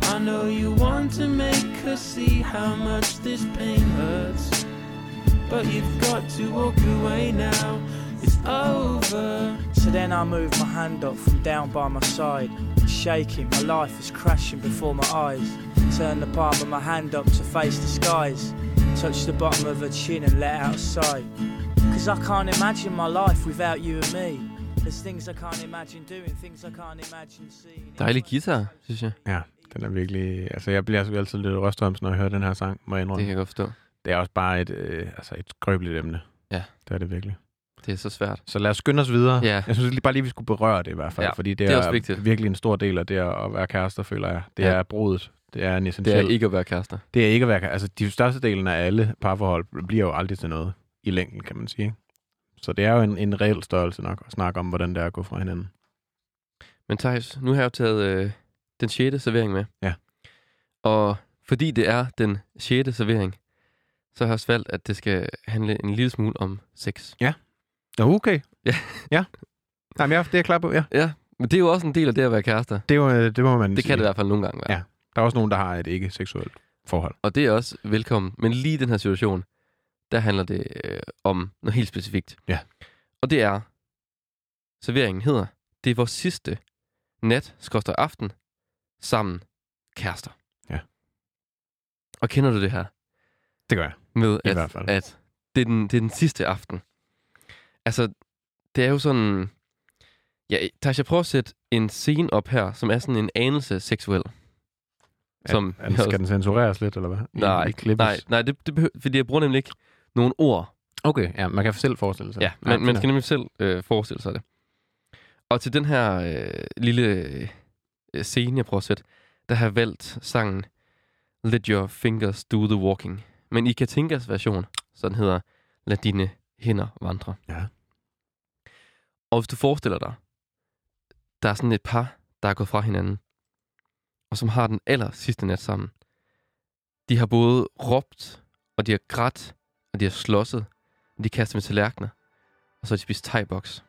I know you want to make her see how much this pain. But you've got to walk away now. It's over. So then I move my hand up from down by my side. Shaking, my life is crashing before my eyes. Turn the palm of my hand up to face the skies. Touch the bottom of her chin and let out a sigh. Cause I can't imagine my life without you and me. There's things I can't imagine doing, things I can't imagine seeing. Dejlig guitar, synes jeg. Ja, den er virkelig... Altså, jeg bliver sgu altid lidt røstrøms, når jeg hører den her sang, må jeg Det indrømme. kan jeg godt forstå. Det er også bare et, øh, altså et skrøbeligt emne. Ja. Det er det virkelig. Det er så svært. Så lad os skynde os videre. Ja. Jeg synes lige bare lige, vi skulle berøre det i hvert fald, Ja, fordi det, det er er, vigtigt. virkelig en stor del af det at være kærester, føler jeg. Det Ja. er brudet. Det er en Det essentiel... er ikke at være kærester. det er ikke at være... Altså, de største delen af alle parforhold bliver jo aldrig til noget i længden, kan man sige. Så det er jo en, en reel størrelse nok at snakke om, hvordan det er at gå fra hinanden. Men Thijs, nu har jeg jo taget øh, den 6. servering med. Ja. Og fordi det er den 6. servering, så har jeg også valgt, at det skal handle en lille smule om sex. Ja, okay. Ja. ja. Nej, men jeg, det er jeg klar på, ja. Ja, men det er jo også en del af det at være kærester. Det, var, det må man Det sige. kan det i hvert fald nogle gange være. Ja. Der er også nogen, der har et ikke-seksuelt forhold. Og det er også velkommen. Men lige i den her situation, der handler det øh, om noget helt specifikt. Ja. Og det er, serveringen hedder, det er vores sidste nat, skorster aften, sammen kærester. Ja. Og kender du det her? Det gør jeg. Med I at, at det, er den, det er den sidste aften. Altså, det er jo sådan... Ja, Tasha, jeg prøver at sætte en scene op her, som er sådan en anelse seksuel. Som er, skal den censureres lidt, eller hvad? Nej, i nej, nej det, det behøver, fordi jeg bruger nemlig ikke nogen ord. Okay, ja, man kan selv forestille sig. Ja, man, man fint skal nemlig selv øh, forestille sig det. Og til den her øh, lille øh, scene, jeg prøver at sætte, der har valgt sangen Let Your Fingers Do The Walking. Men i Katinkas version, så den hedder Lad dine hænder vandre. Ja. Og hvis du forestiller dig, der er sådan et par, der er gået fra hinanden, og som har den aller sidste nat sammen. De har både råbt, og de har grædt, og de har slåsset, og de kaster med tallerkener, og så har de spist thai-boks.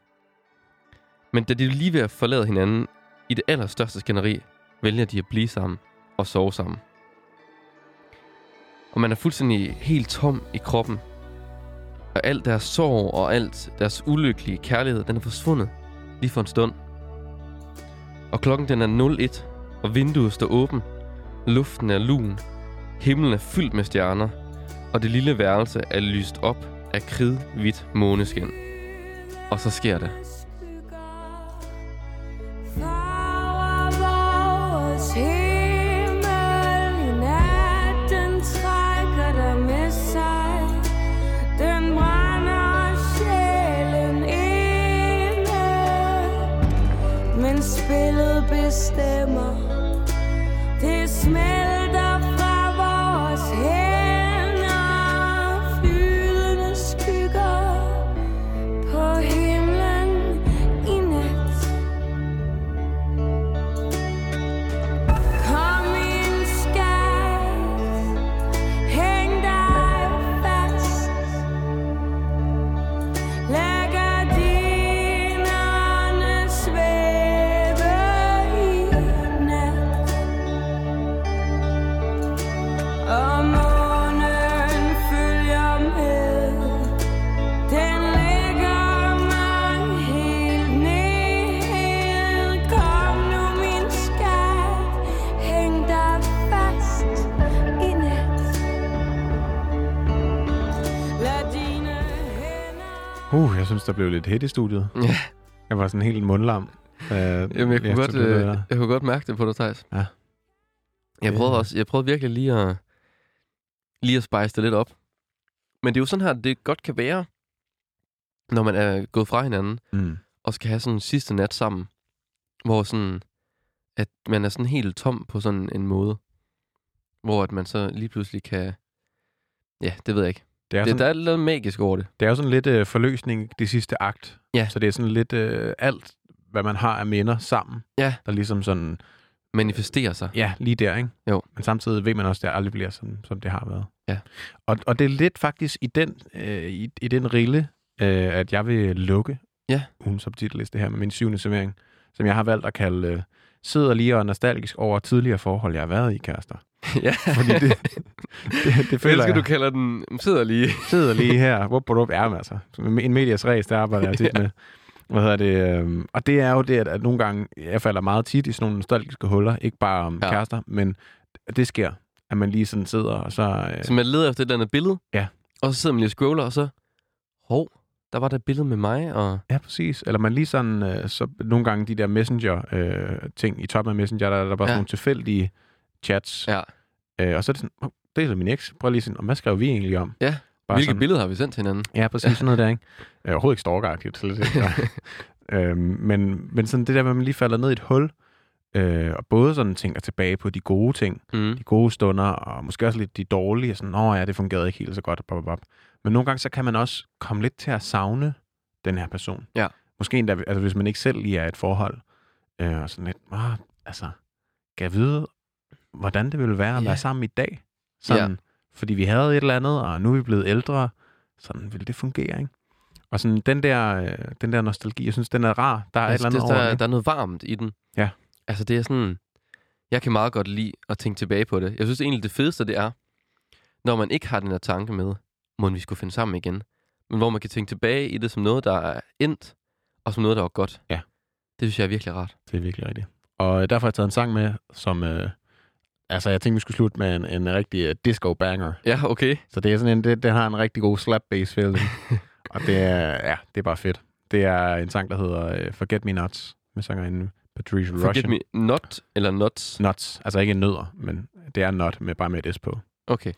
Men da de lige ved at forlade hinanden i det allerstørste skænderi, vælger de at blive sammen og sove sammen. Og man er fuldstændig helt tom i kroppen. Og alt deres sorg og alt deres ulykkelige kærlighed, den er forsvundet lige for en stund. Og klokken den er 01, og vinduet står åben. Luften er lun. Himlen er fyldt med stjerner. Og det lille værelse er lyst op af kridhvidt måneskin. Og så sker det. Der blev lidt hit i studiet. Ja. Jeg var sådan helt mundlam. Uh, Jamen, jeg kunne, godt, øh, jeg kunne godt mærke det på dig, Thijs. Ja. Jeg prøvede, også, jeg prøvede virkelig lige at, lige at spice det lidt op. Men det er jo sådan her, det godt kan være, når man er gået fra hinanden, Mm. og skal have sådan en sidste nat sammen, hvor sådan, at man er sådan helt tom på sådan en måde, hvor at man så lige pludselig kan, ja, det ved jeg ikke. Det, er Det, sådan, der er noget magisk over det. det er jo sådan lidt uh, forløsning, det sidste akt. Ja. Så det er sådan lidt uh, alt, hvad man har af minder sammen, Ja. der ligesom sådan, Manifesterer sig. ja, lige der, ikke? Jo. Men samtidig ved man også, at det aldrig bliver sådan, som det har været. Ja. Og, og det er lidt faktisk i den, øh, i, i den rille, øh, at jeg vil lukke Ja. ugen subtitelliste her med min syvende servering, som jeg har valgt at kalde øh, sidder lige og nostalgisk over tidligere forhold, jeg har været i, kærester. Ja. Fordi det, det, det Jeg føler elsker, jeg. du kalder den, sidder lige. sidder lige her. Hvor på du er altså. En medias ræs, der arbejder jeg tit Ja. med. Hvad hedder det? øhm, Og det er jo det, at, at nogle gange, jeg falder meget tit i sådan nogle nostalgiske huller, ikke bare om Ja. kærester, men det sker, at man lige sådan sidder, og så... Øh, Så man leder efter et eller andet billede. Ja. Og så sidder man lige og scroller, og så... Hov, der var der et billede med mig, og... Ja, præcis. Eller man lige sådan, øh, så nogle gange de der messenger-ting i toppen af messenger, der er der bare Ja. sådan nogle tilfældige chats. Ja. Øh, og så er det sådan, "Hov, det er så min eks. Prøv lige sådan, "Om hvad skrev vi egentlig om? Ja. Bare Hvilke sådan, billeder har vi sendt til hinanden? Ja, præcis sådan noget der, ikke? Øh, overhovedet ikke stalkeragtigt. Slet ikke. øhm, men, men sådan det der, hvor man lige falder ned i et hul, Øh, og både sådan tænker tilbage på de gode ting, Mm. de gode stunder, og måske også lidt de dårlige, sådan, nå ja, det fungerede ikke helt så godt, bop, bop, men nogle gange så kan man også komme lidt til at savne den her person. Ja. Måske endda, altså hvis man ikke selv lige er i et forhold, øh, og sådan lidt, åh, altså, kan jeg vide, hvordan det ville være at Ja. være sammen i dag? Sådan, Fordi vi havde et eller andet, og nu er vi blevet ældre, sådan vil det fungere, ikke? Og sådan den der, øh, den der nostalgi, jeg synes, den er rar. Der er Altså, et eller andet det, der, der er noget varmt i den. Ja. Altså, det er sådan... Jeg kan meget godt lide at tænke tilbage på det. Jeg synes egentlig, det fedeste det er, når man ikke har den her tanke med, må vi skulle finde sammen igen. Men hvor man kan tænke tilbage i det som noget, der er endt, og som noget, der var godt. Ja. Det synes jeg er virkelig rart. Det er virkelig rigtigt. Og øh, derfor har jeg taget en sang med, som... Øh, altså, jeg tænkte, vi skulle slutte med en, en rigtig uh, disco-banger. Ja, okay. Så det er sådan en, det, det har en rigtig god slap bass feeling. og det er, ja, det er bare fedt. Det er en sang, der hedder uh, Forget Me Nots, med sangerinden Patricia Forget Russian. me not eller nuts. Nuts. Altså ikke nødder, men det er not med bare med et S på. Okay.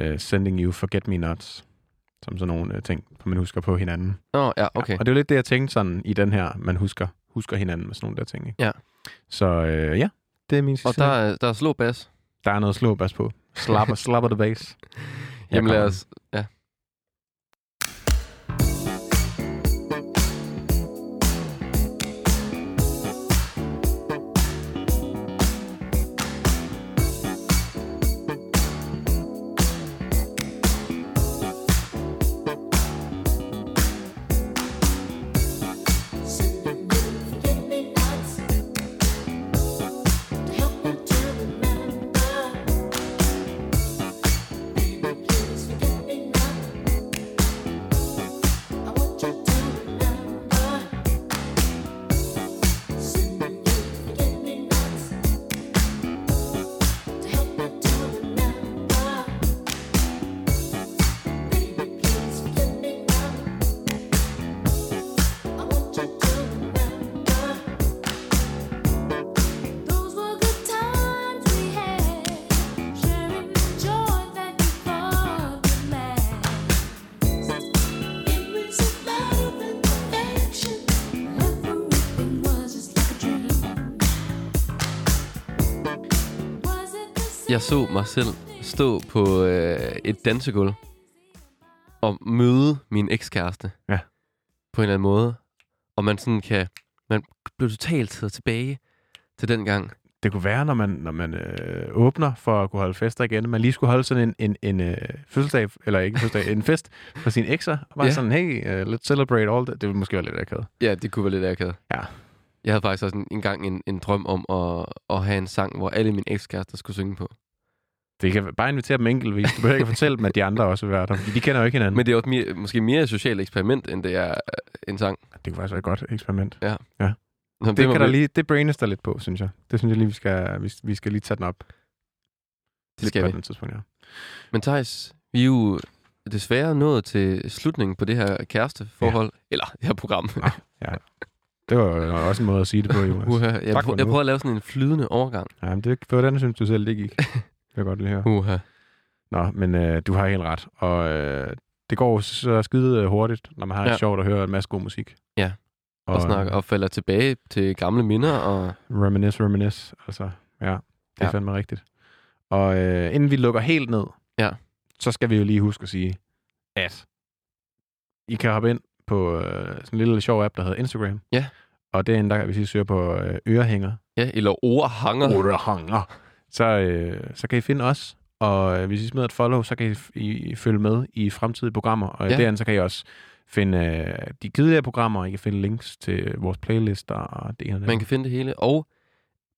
Uh, sending you Forget Me Nots. Som sådan nogle uh, ting, man husker på hinanden. Nå, ja, okay. Ja, og det er lidt det, jeg tænkte sådan i den her, man husker, husker hinanden med sådan nogle der ting. Ikke? Ja. Så øh, ja, det er min sidste. Og der, er- der er slå bas. der er noget slåbas på. Slapper, slapper the bass. Jamen lad os... Jeg så mig selv stå på øh, et dansegulv og møde min ekskæreste. Ja. På en eller anden måde. Og man sådan kan... Man blev totalt taget tilbage til den gang. Det kunne være, når man, når man øh, åbner for at kunne holde fester igen, at man lige skulle holde sådan en, en, en øh, fødselsdag, eller ikke fødselsdag, en fest for sine ekser. Og bare Ja. sådan, hey, uh, let's celebrate all that. Det ville måske være lidt akavet. Ja, det kunne være lidt akavet. Ja. Jeg havde faktisk også en, en gang en, en drøm om at, at have en sang, hvor alle mine ekskærester skulle synge på. Det kan bare invitere dem enkeltvis. Du behøver ikke at fortælle dem, at de andre også vil være der, de kender jo ikke hinanden. Men det er også mere, måske mere et socialt eksperiment, end det er øh, en sang. det kunne faktisk være et godt eksperiment. Nå, Det, må kan der lige, det braines der lidt på, synes jeg. Det synes jeg lige, vi skal, vi, vi skal lige tage den op. Det skal på vi. tidspunkt, ja. Men Thijs, vi er jo desværre nået til slutningen på det her kæresteforhold. Ja. Eller det her program. Det var jo også en måde at sige det på, Jonas. Uha, jeg, for prøver, jeg prøver at lave sådan en flydende overgang. Ja, men det, hvordan synes du selv, det gik? Det vil jeg godt lige høre. Uha. Nå, men øh, du har helt ret. Og øh, det går så skide øh, hurtigt, når man har ja. Det sjovt at høre en masse god musik. Ja. Og, snakker, og falder tilbage til gamle minder. Og Reminisce, reminisce. Altså, ja, det er ja. Fandme rigtigt. Og øh, inden vi lukker helt ned, Ja. så skal vi jo lige huske at sige, at I kan hoppe ind på øh, sådan en lille sjov app, der hedder Instagram. Ja. Og derinde, der hvis I søger på øh, ørehænger, ja, eller ordhanger. ørehænger, så, øh, så kan I finde os. Og øh, hvis I smider et follow, så kan I, I, følge med i fremtidige programmer. Og Ja. ja. derinde, så kan I også finde øh, de kedelige programmer, og I kan finde links til vores playlister og det her. Man kan finde det hele. Og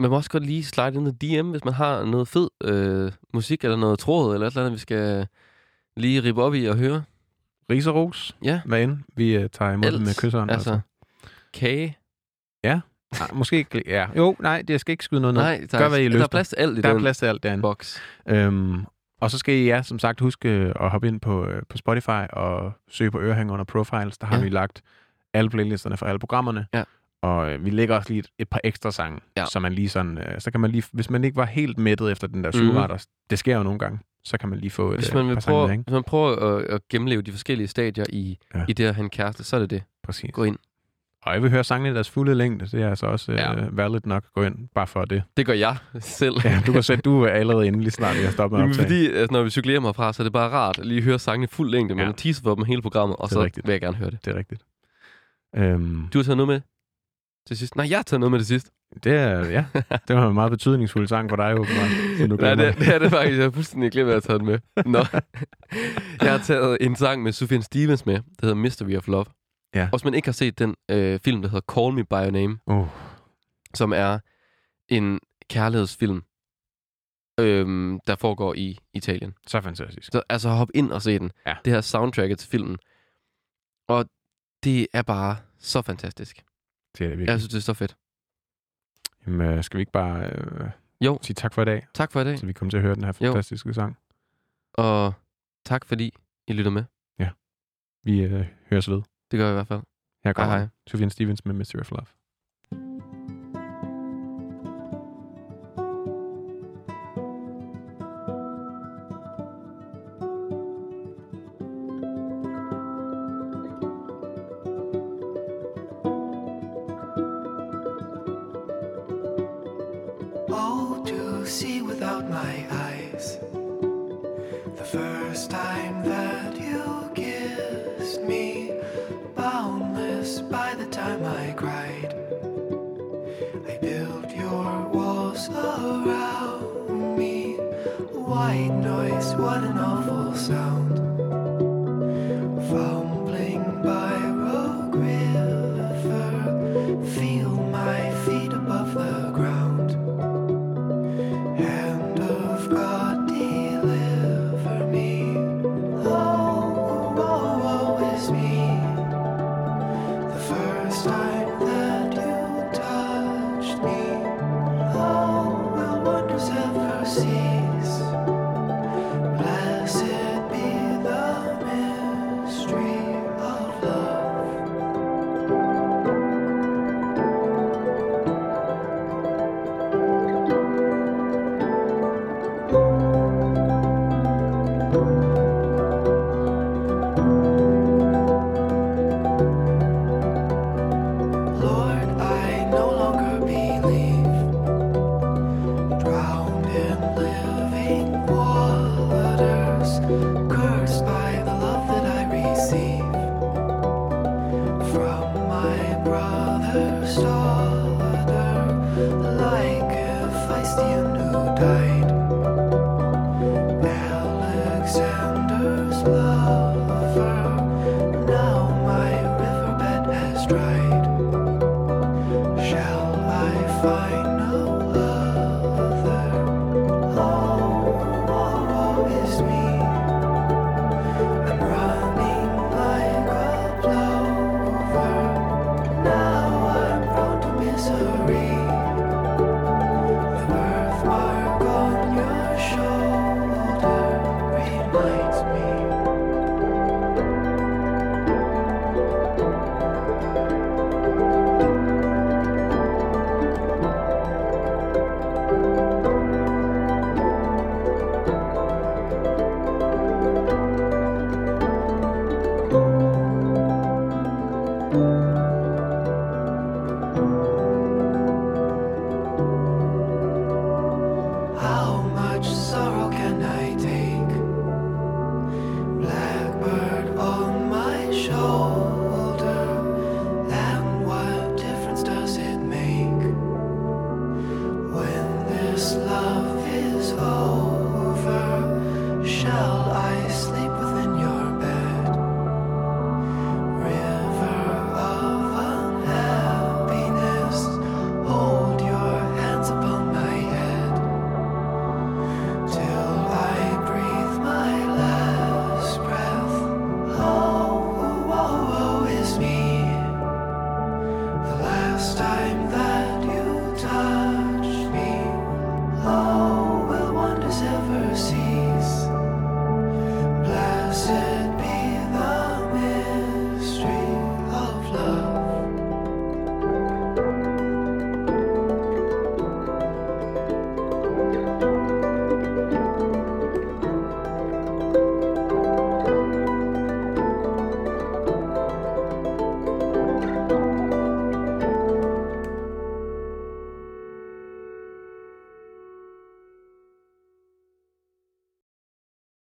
man må også godt lige slide ind i DM, hvis man har noget fed øh, musik, eller noget tråd, eller et eller andet, vi skal lige rippe op i og høre. Ris og ros, Ja, hvad end vi øh, tager imod det med kysseren. Altså, kage. Nej, måske ikke. Ja. Jo, nej, det skal ikke skyde noget ned. Nej, der, Gør, er, hvad I der er lyster. plads til alt i Der er den plads til alt derinde. boks. Øhm, og så skal I, ja, som sagt, huske øh, at hoppe ind på, øh, på Spotify og søge på Ørehænger under Profiles. Der har Ja. vi lagt alle playlisterne for alle programmerne. Ja. Og øh, vi lægger også lige et, et par ekstra sange, Ja. så man lige sådan, øh, så kan man lige, hvis man ikke var helt mættet efter den der Mhm. surretter, det sker jo nogle gange, så kan man lige få et Hvis øh, man, vil par sange prøve, ikke? hvis man prøver at, at gennemleve de forskellige stadier i, Ja. i det at have en kæreste, så er det det. Præcis. Gå ind. Og jeg vil høre sangene i deres fulde længde. Det er altså også Ja. uh, valid nok at gå ind, bare for det. Det gør jeg selv. Ja, du kan sætte, du er allerede inde lige snart, jeg stopper med at fordi altså, når vi cykler hjem herfra, så er det bare rart at lige høre sangene i fuld længde, men Ja. ja. teaser for dem hele programmet, og Det så rigtigt. vil jeg gerne høre det. Det er rigtigt. Øhm, Du har taget noget med til sidst? Nej, jeg har taget noget med til sidst. det er, ja, det var en meget betydningsfuld sang for dig, åbenbart. Nej, det, det er det faktisk. Jeg har fuldstændig glemt, at jeg har taget den med. Nå. jeg har taget en sang med Sufjan Stevens med, der hedder Mystery of Love. Ja. Og hvis man ikke har set den øh, film, der hedder Call Me By Your Name, Oh, som er en kærlighedsfilm, øhm, der foregår i Italien. så fantastisk. Så altså hop ind og se den. Ja. Det her soundtracket til filmen. Og det er bare så fantastisk. Det er det virkelig. Jeg synes, det er så fedt. Jamen, øh, skal vi ikke bare øh, Jo. sige tak for i dag, Tak for i dag, så vi kommer til at høre den her Jo. fantastiske sang. og tak fordi I lytter med. Vi øh, høres ved. Det gør jeg i hvert fald. Her kommer Hej, hej. Sofien Stevens med Mystery of Love. Sound.